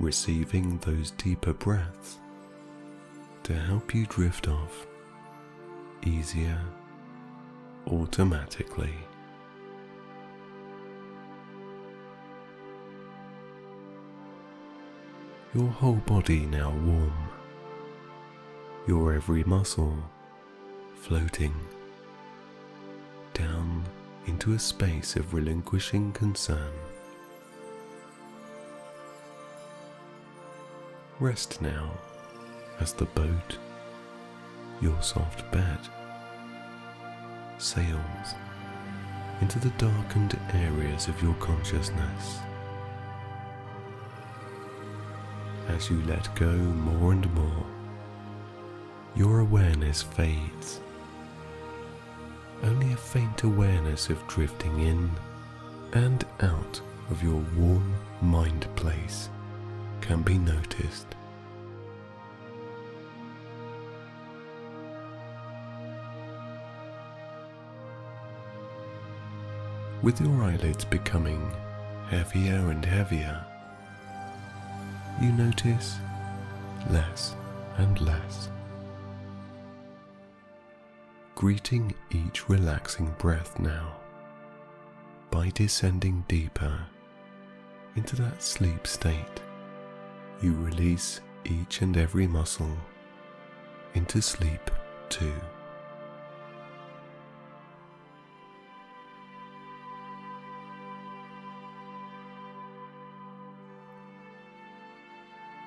A: receiving those deeper breaths to help you drift off easier automatically. Your whole body now warm, your every muscle floating down into a space of relinquishing concern. Rest now as the boat, your soft bed, sails into the darkened areas of your consciousness. As you let go more and more, your awareness fades only a faint awareness of drifting in and out of your warm mind place can be noticed. With your eyelids becoming heavier and heavier, you notice less and less greeting each relaxing breath now by descending deeper into that sleep state. You release each and every muscle into sleep too.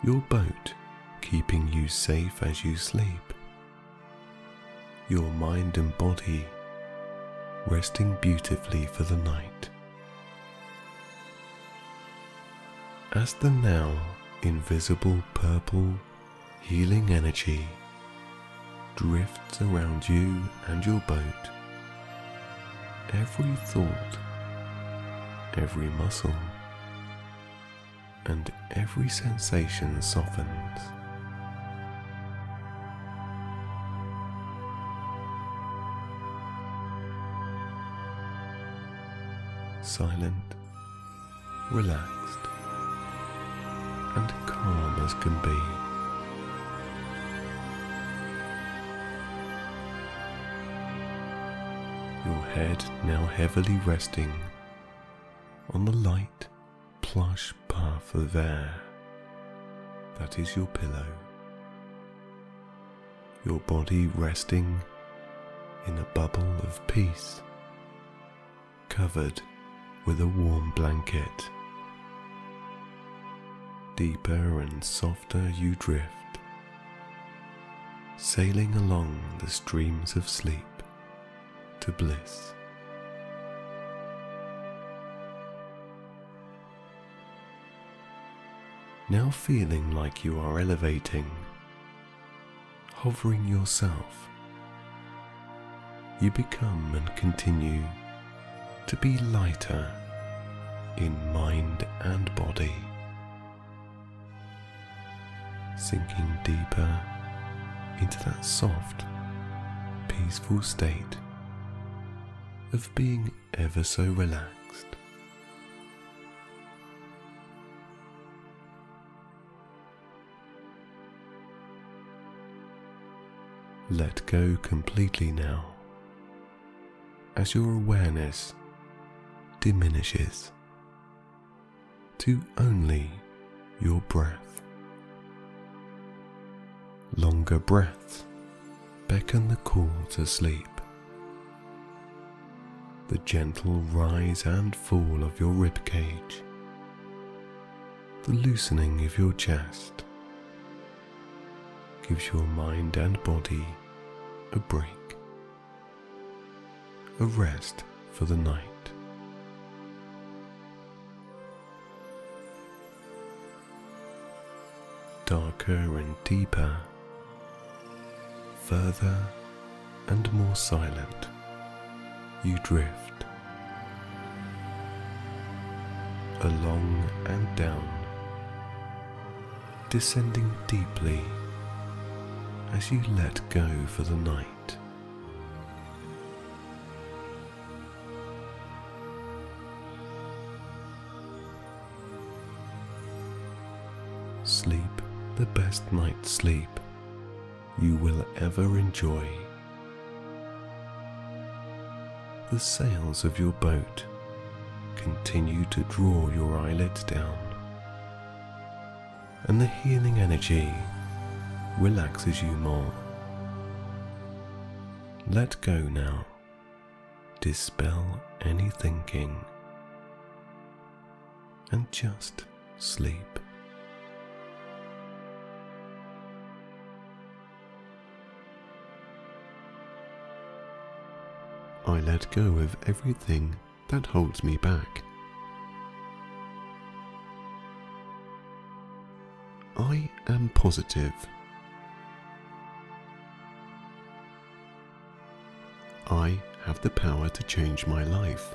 A: Your boat keeping you safe as you sleep your mind and body resting beautifully for the night. As the now invisible purple healing energy drifts around you and your boat, every thought, every muscle, and every sensation softens. silent, relaxed, and calm as can be. Your head now heavily resting on the light, plush of air that is your pillow. Your body resting in a bubble of peace, covered with a warm blanket. Deeper and softer you drift, sailing along the streams of sleep to bliss. Now feeling like you are elevating, hovering yourself, you become and continue to be lighter in mind and body, sinking deeper into that soft, peaceful state of being ever so relaxed. Let go completely now as your awareness diminishes to only your breath. Longer breaths beckon the call to sleep. The gentle rise and fall of your rib cage, the loosening of your chest, gives your mind and body a break, a rest for the night. Darker and deeper, further and more silent, you drift along and down, descending deeply as you let go for the night. Sleep the best night's sleep you will ever enjoy. The sails of your boat continue to draw your eyelids down, and the healing energy relaxes you more. Let go now. Dispel any thinking and just sleep. I let go of everything that holds me back. I am positive. I have the power to change my life.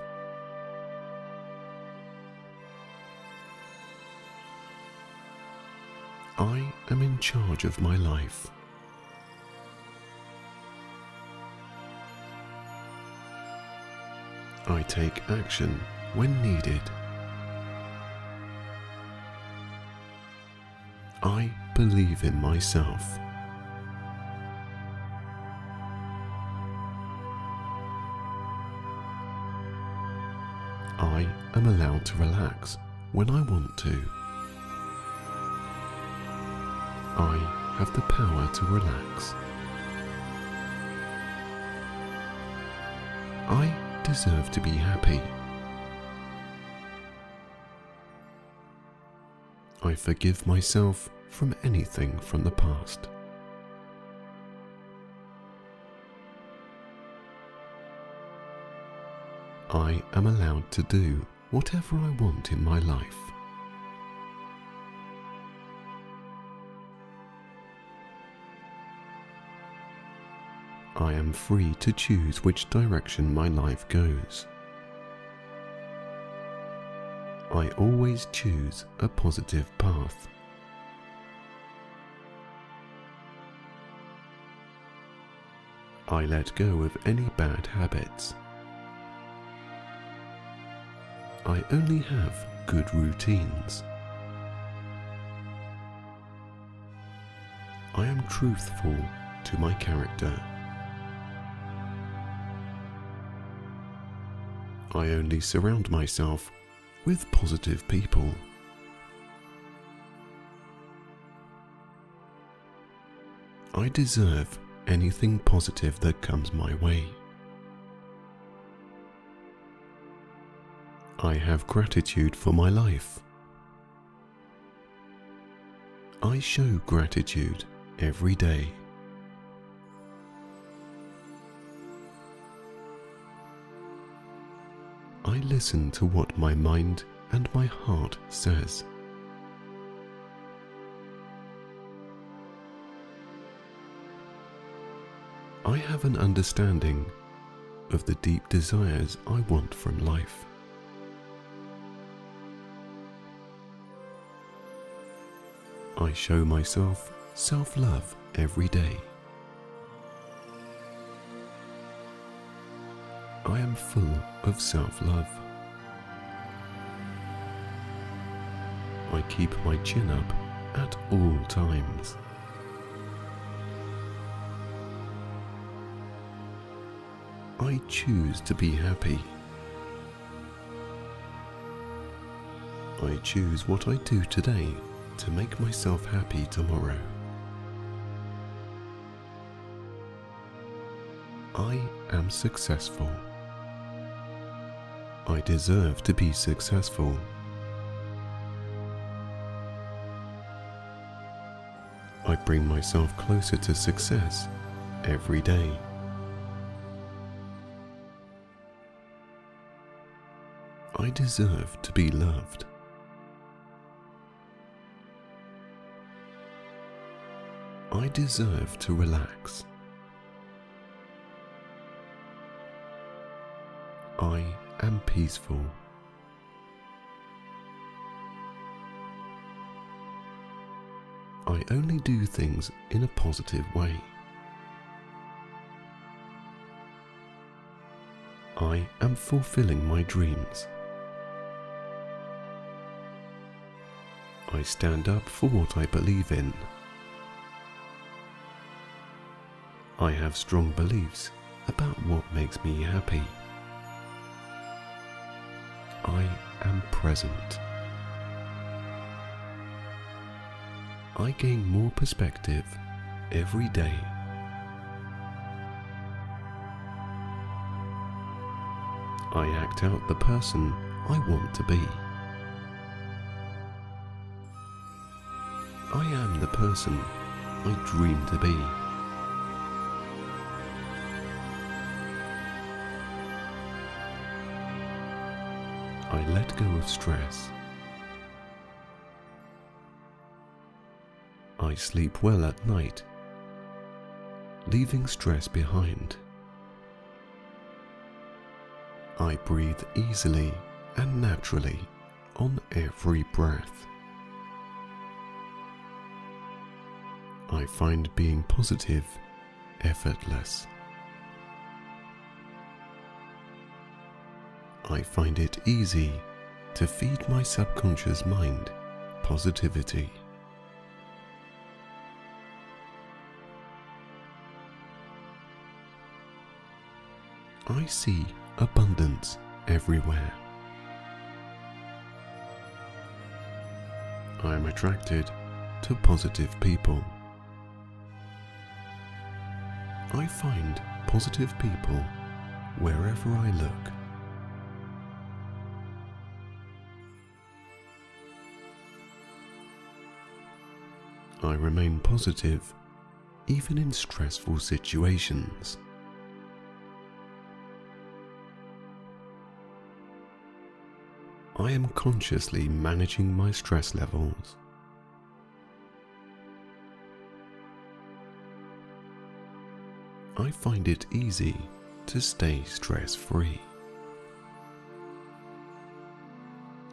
A: I am in charge of my life. I take action when needed. I believe in myself. When I want to. I have the power to relax. I deserve to be happy. I forgive myself from anything from the past. I am allowed to do whatever I want in my life. I am free to choose which direction my life goes. I always choose a positive path. I let go of any bad habits. I only have good routines. I am truthful to my character. I only surround myself with positive people. I deserve anything positive that comes my way. I have gratitude for my life. I show gratitude every day. I listen to what my mind and my heart says. I have an understanding of the deep desires I want from life. I show myself self love every day. I am full of self love. I keep my chin up at all times. I choose to be happy. I choose what I do today to make myself happy tomorrow. I am successful. I deserve to be successful. I bring myself closer to success every day. I deserve to be loved. I deserve to relax. I am peaceful. I only do things in a positive way. I am fulfilling my dreams. I stand up for what I believe in. I have strong beliefs about what makes me happy. I am present. I gain more perspective every day. I act out the person I want to be. I am the person I dream to be. I let go of stress. I sleep well at night, leaving stress behind. I breathe easily and naturally on every breath. I find being positive effortless. I find it easy to feed my subconscious mind positivity. I see abundance everywhere. I am attracted to positive people. I find positive people wherever I look. I remain positive even in stressful situations. I am consciously managing my stress levels. I find it easy to stay stress free.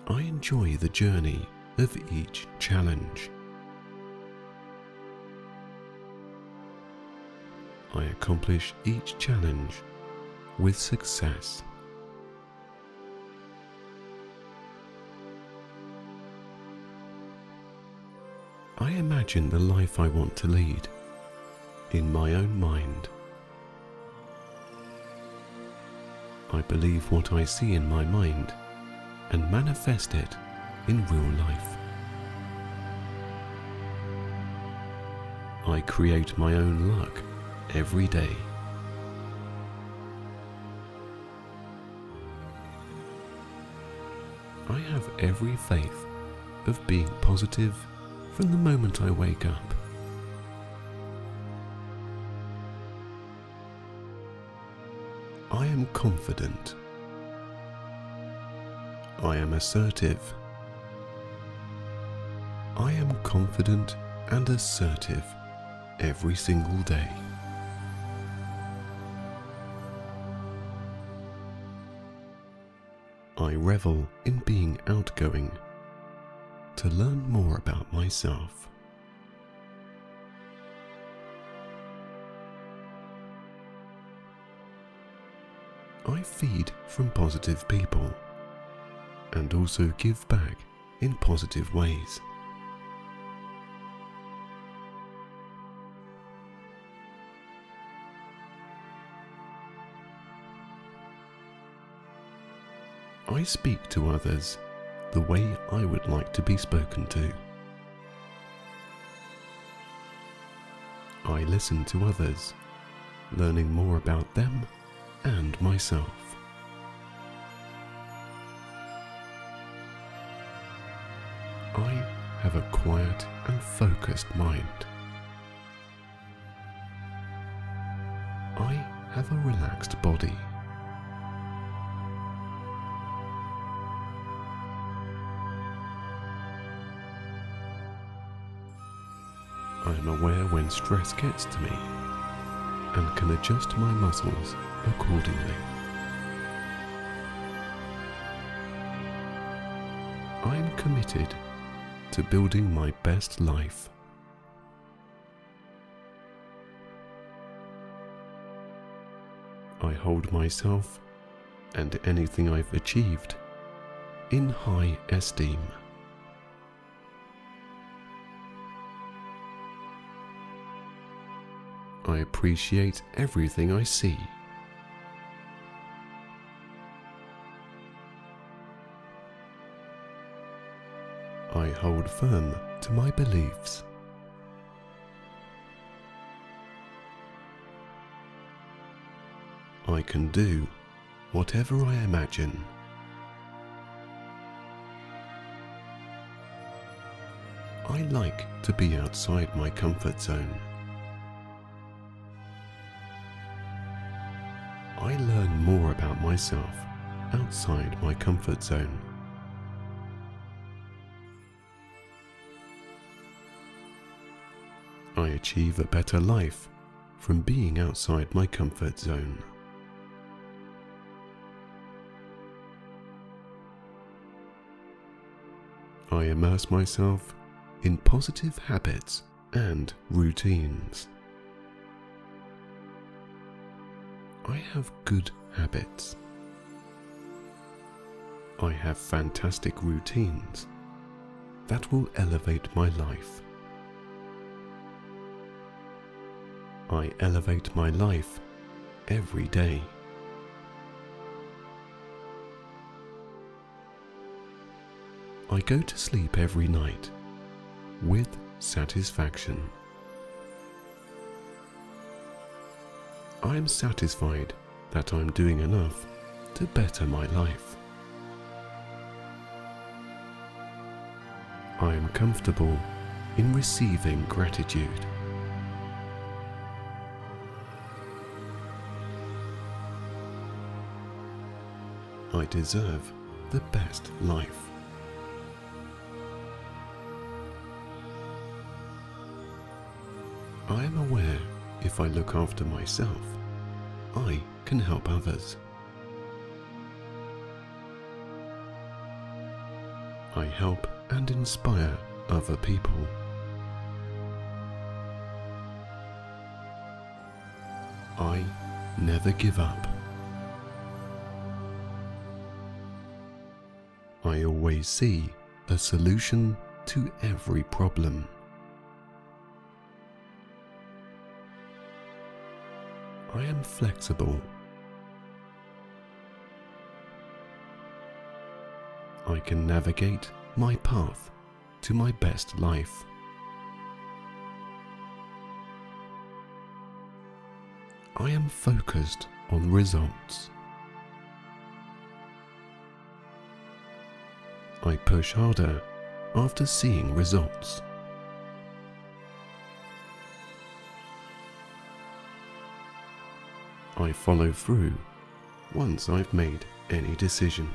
A: I enjoy the journey of each challenge. I accomplish each challenge with success. I imagine the life I want to lead in my own mind. I believe what I see in my mind and manifest it in real life. I create my own luck every day. I have every faith of being positive from the moment I wake up. I am confident. I am assertive. I am confident and assertive every single day. I revel in being outgoing to learn more about myself. I feed from positive people and also give back in positive ways. I speak to others the way I would like to be spoken to. I listen to others, learning more about them and myself. I have a quiet and focused mind. I have a relaxed body. Am aware when stress gets to me and can adjust my muscles accordingly. I am committed to building my best life. I hold myself and anything I've achieved in high esteem. Appreciate everything I see. I hold firm to my beliefs. I can do whatever I imagine. I like to be outside my comfort zone. More about myself outside my comfort zone. I achieve a better life from being outside my comfort zone. I immerse myself in positive habits and routines. I have good habits. I have fantastic routines that will elevate my life. I elevate my life every day. I go to sleep every night with satisfaction. I am satisfied that I'm doing enough to better my life. I am comfortable in receiving gratitude. I deserve the best life. I am aware if I look after myself, I can help others. I help and inspire other people. I never give up. I always see a solution to every problem. Flexible. I can navigate my path to my best life. I am focused on results. I push harder after seeing results. I follow through once I've made any decision.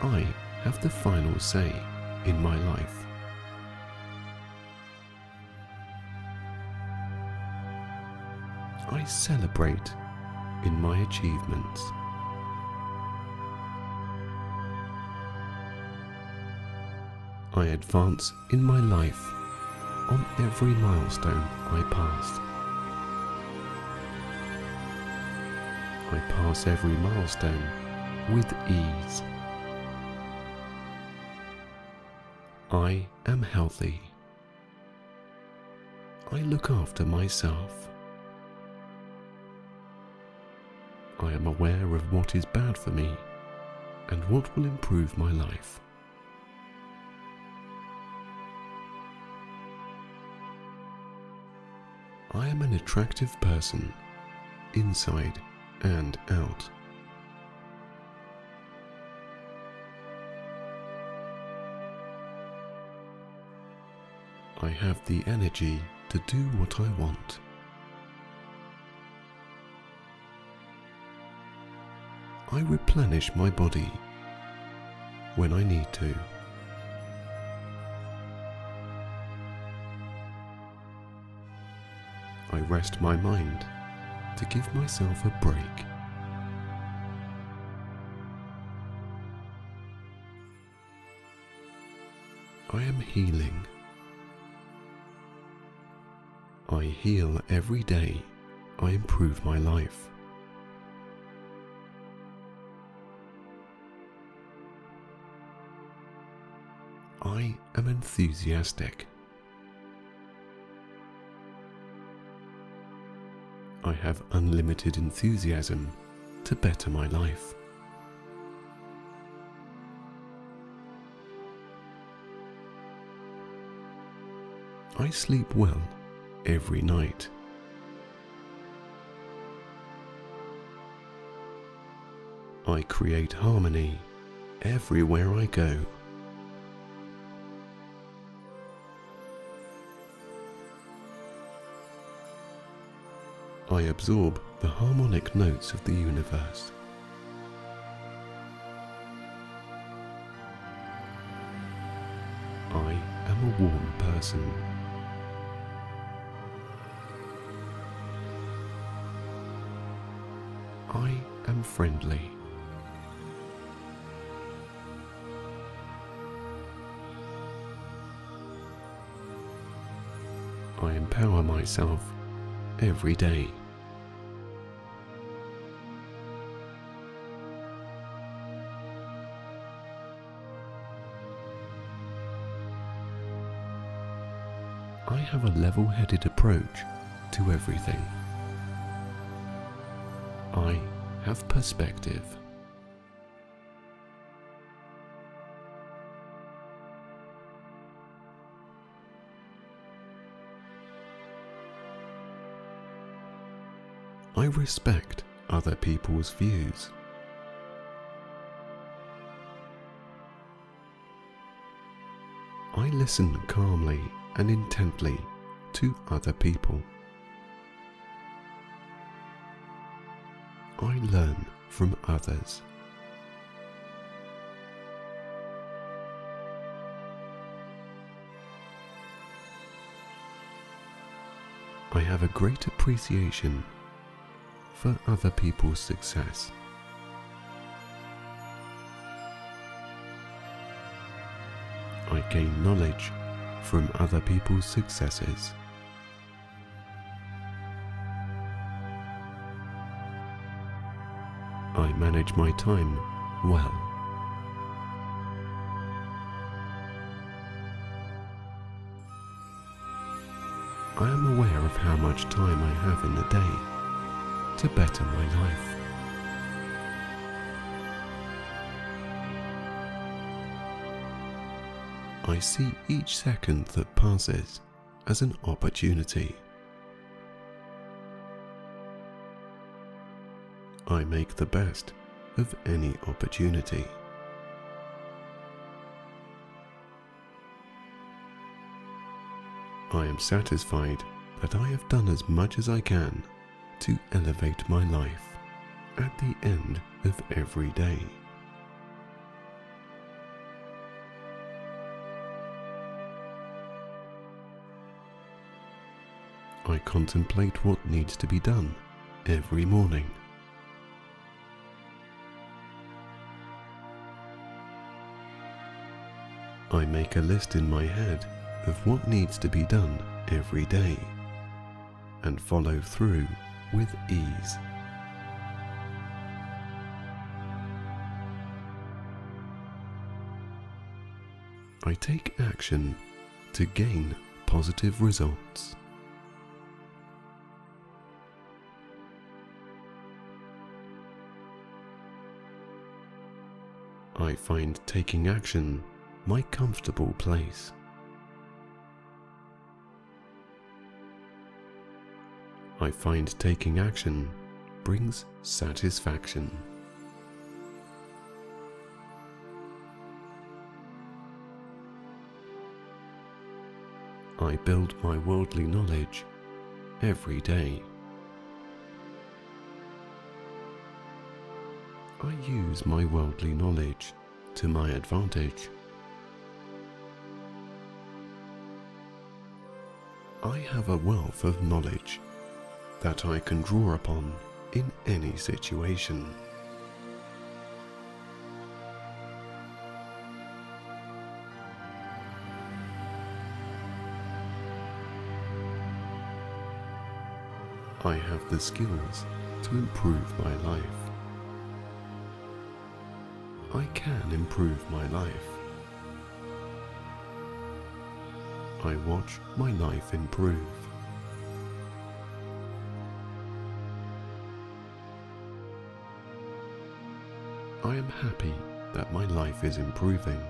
A: I have the final say in my life. I celebrate in my achievements. I advance in my life on every milestone I pass. I pass every milestone with ease. I am healthy. I look after myself. I am aware of what is bad for me and what will improve my life. I am an attractive person, inside and out. I have the energy to do what I want. I replenish my body when I need to. Rest my mind to give myself a break. I am healing. I heal every day. I improve my life. I am enthusiastic. I have unlimited enthusiasm to better my life. I sleep well every night. I create harmony everywhere I go. I absorb the harmonic notes of the universe. I am a warm person. I am friendly. I empower myself every day. Have a level headed approach to everything. I have perspective. I respect other people's views. I listen calmly and intently to other people. I learn from others. I have a great appreciation for other people's success. I gain knowledge from other people's successes. I manage my time well. I am aware of how much time I have in the day to better my life. I see each second that passes as an opportunity. I make the best of any opportunity. I am satisfied that I have done as much as I can to elevate my life at the end of every day. I contemplate what needs to be done every morning. I make a list in my head of what needs to be done every day and follow through with ease. I take action to gain positive results. I find taking action my comfortable place. I find taking action brings satisfaction. I build my worldly knowledge every day. I use my worldly knowledge to my advantage. I have a wealth of knowledge that I can draw upon in any situation. I have the skills to improve my life. I can improve my life. I watch my life improve. I am happy that my life is improving.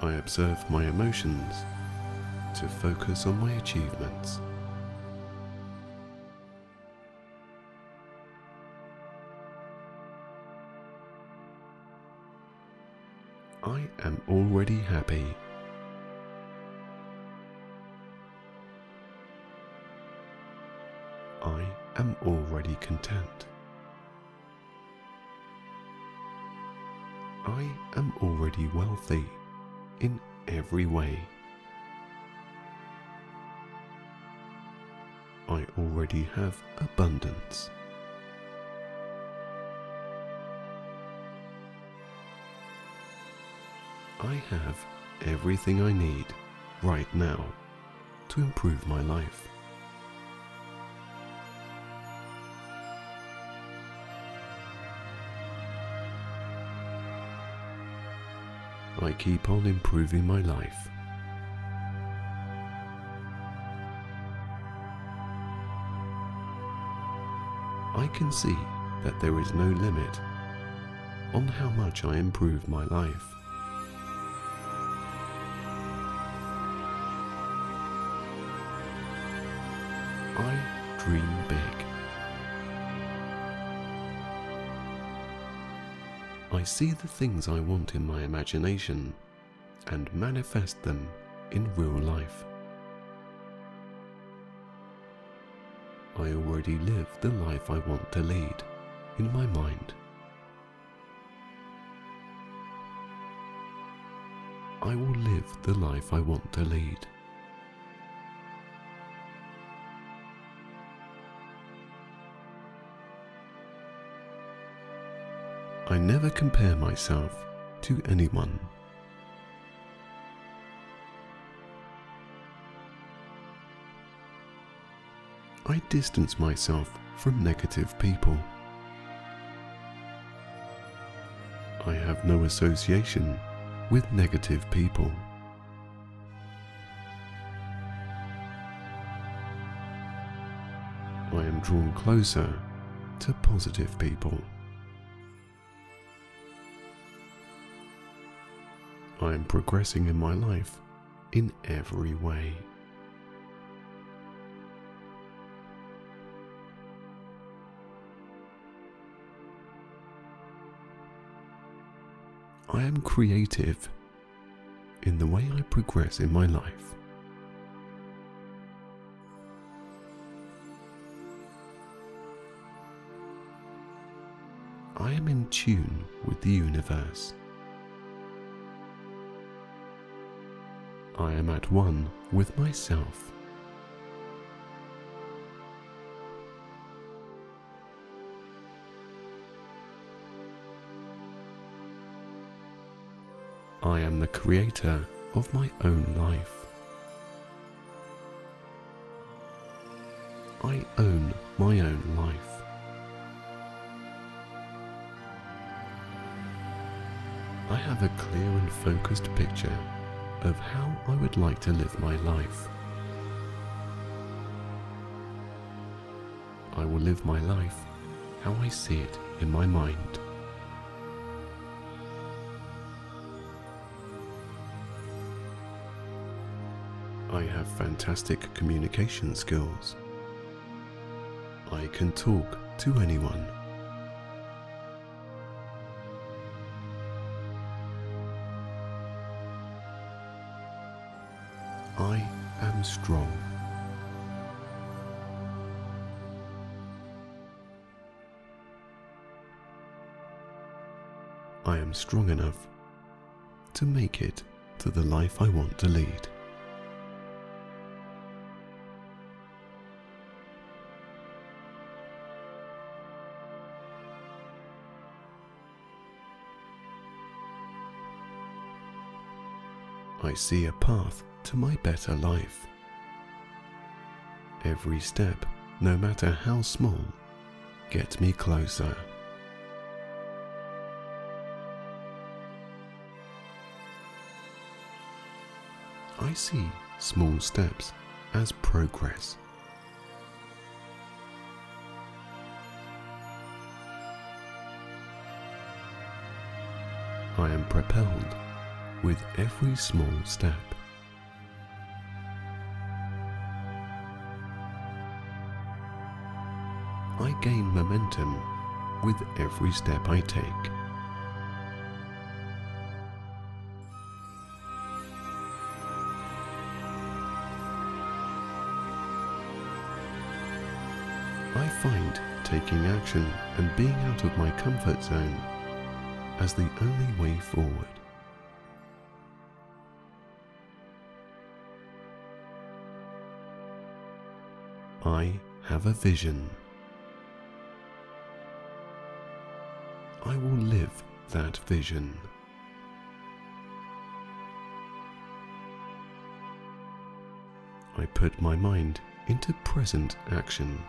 A: I observe my emotions to focus on my achievements. Already happy. I am already content. I am already wealthy in every way. I already have abundance. I have everything I need right now to improve my life. I keep on improving my life. I can see that there is no limit on how much I improve my life. I dream big. I see the things I want in my imagination and manifest them in real life. I already live the life I want to lead in my mind. I will live the life I want to lead. I never compare myself to anyone. I distance myself from negative people. I have no association with negative people. I am drawn closer to positive people. I am progressing in my life in every way. I am creative in the way I progress in my life. I am in tune with the universe. I am at one with myself. I am the creator of my own life. I own my own life. I have a clear and focused picture of how I would like to live my life. I will live my life how I see it in my mind. I have fantastic communication skills. I can talk to anyone. Life I want to lead. I see a path to my better life. Every step, no matter how small, gets me closer. See small steps as progress. I am propelled with every small step. I gain momentum with every step I take. Taking action and being out of my comfort zone as the only way forward. I have a vision. I will live that vision. I put my mind into present action.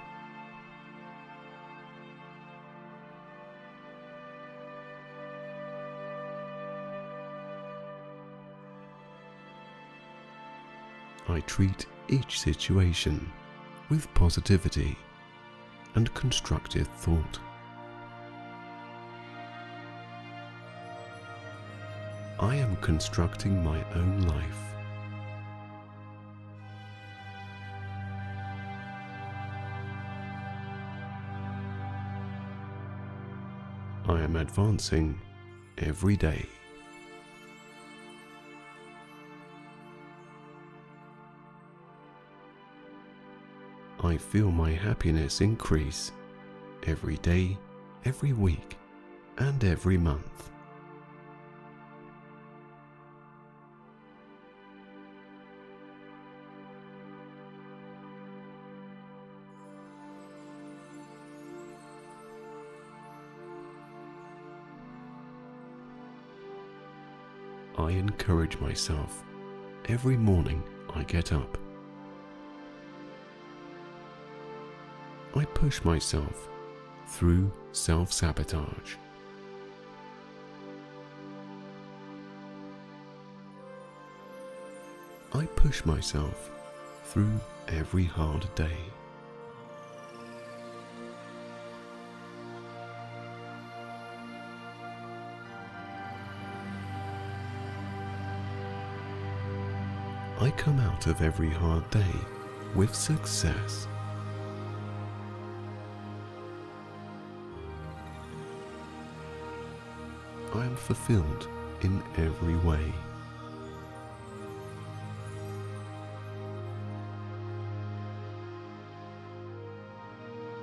A: I treat each situation with positivity and constructive thought. I am constructing my own life. I am advancing every day. I feel my happiness increase every day, every week, and every month. I encourage myself every morning I get up. I push myself through self sabotage. I push myself through every hard day. I come out of every hard day with success. Fulfilled in every way.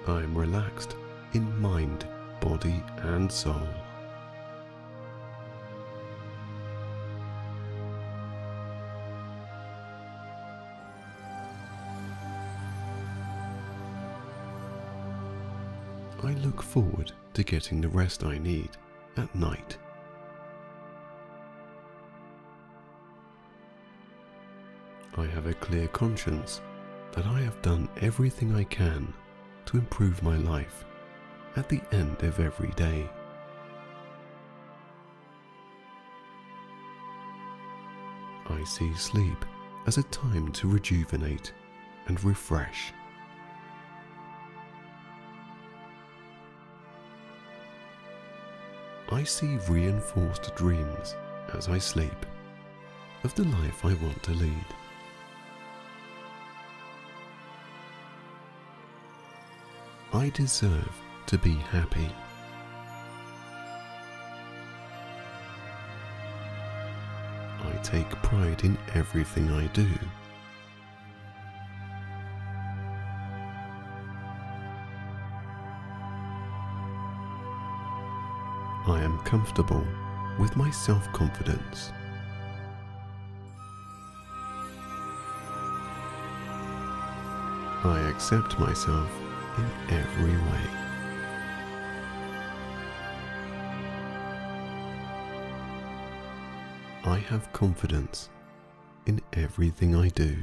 A: I am relaxed in mind, body, and soul. I look forward to getting the rest I need at night. I have a clear conscience that I have done everything I can to improve my life at the end of every day. I see sleep as a time to rejuvenate and refresh. I see reinforced dreams as I sleep of the life I want to lead. I deserve to be happy. I take pride in everything I do. I am comfortable with my self confidence. I accept myself in every way. I have confidence in everything I do.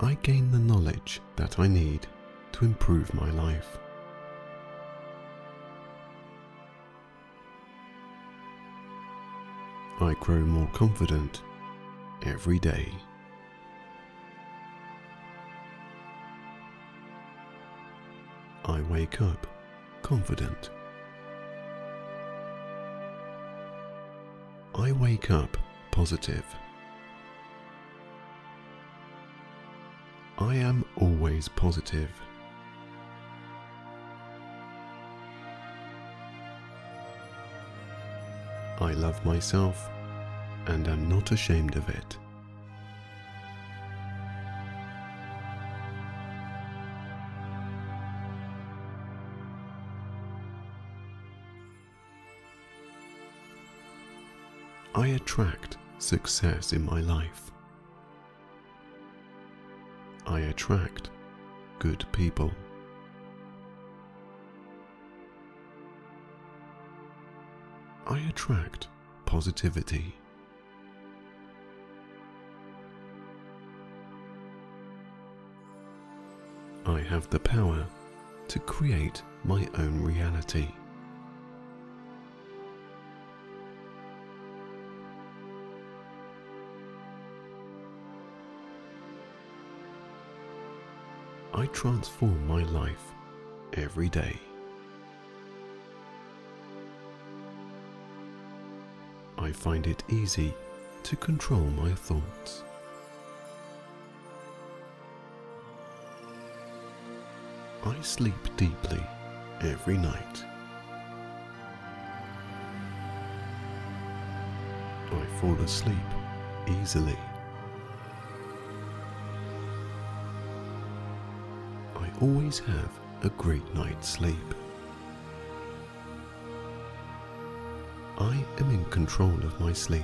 A: I gain the knowledge that I need to improve my life. I grow more confident every day. Wake up confident. I wake up positive. I am always positive. I love myself and am not ashamed of it. I attract success in my life. I attract good people. I attract positivity. I have the power to create my own reality. Transform my life every day. I find it easy to control my thoughts. I sleep deeply every night. I fall asleep easily. Always have a great night's sleep. I am in control of my sleep.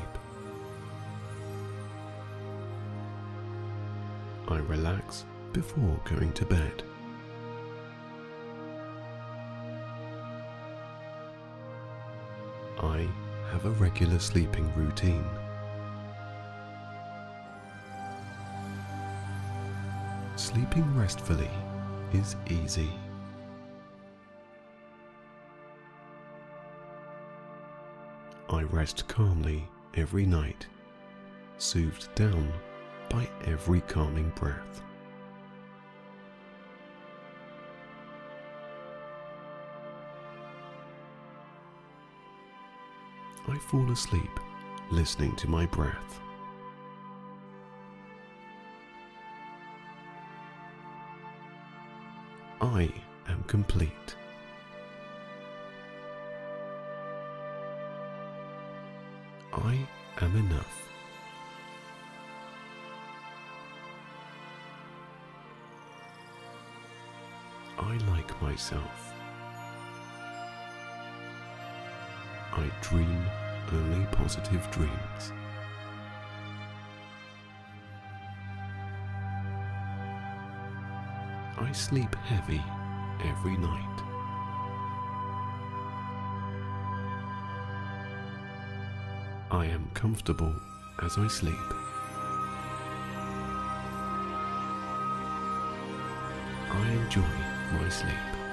A: I relax before going to bed. I have a regular sleeping routine. Sleeping restfully is easy. I rest calmly every night, soothed down by every calming breath. I fall asleep listening to my breath. Complete. I am enough. I like myself. I dream only positive dreams. I sleep heavy every night. I am comfortable as I sleep. I enjoy my sleep.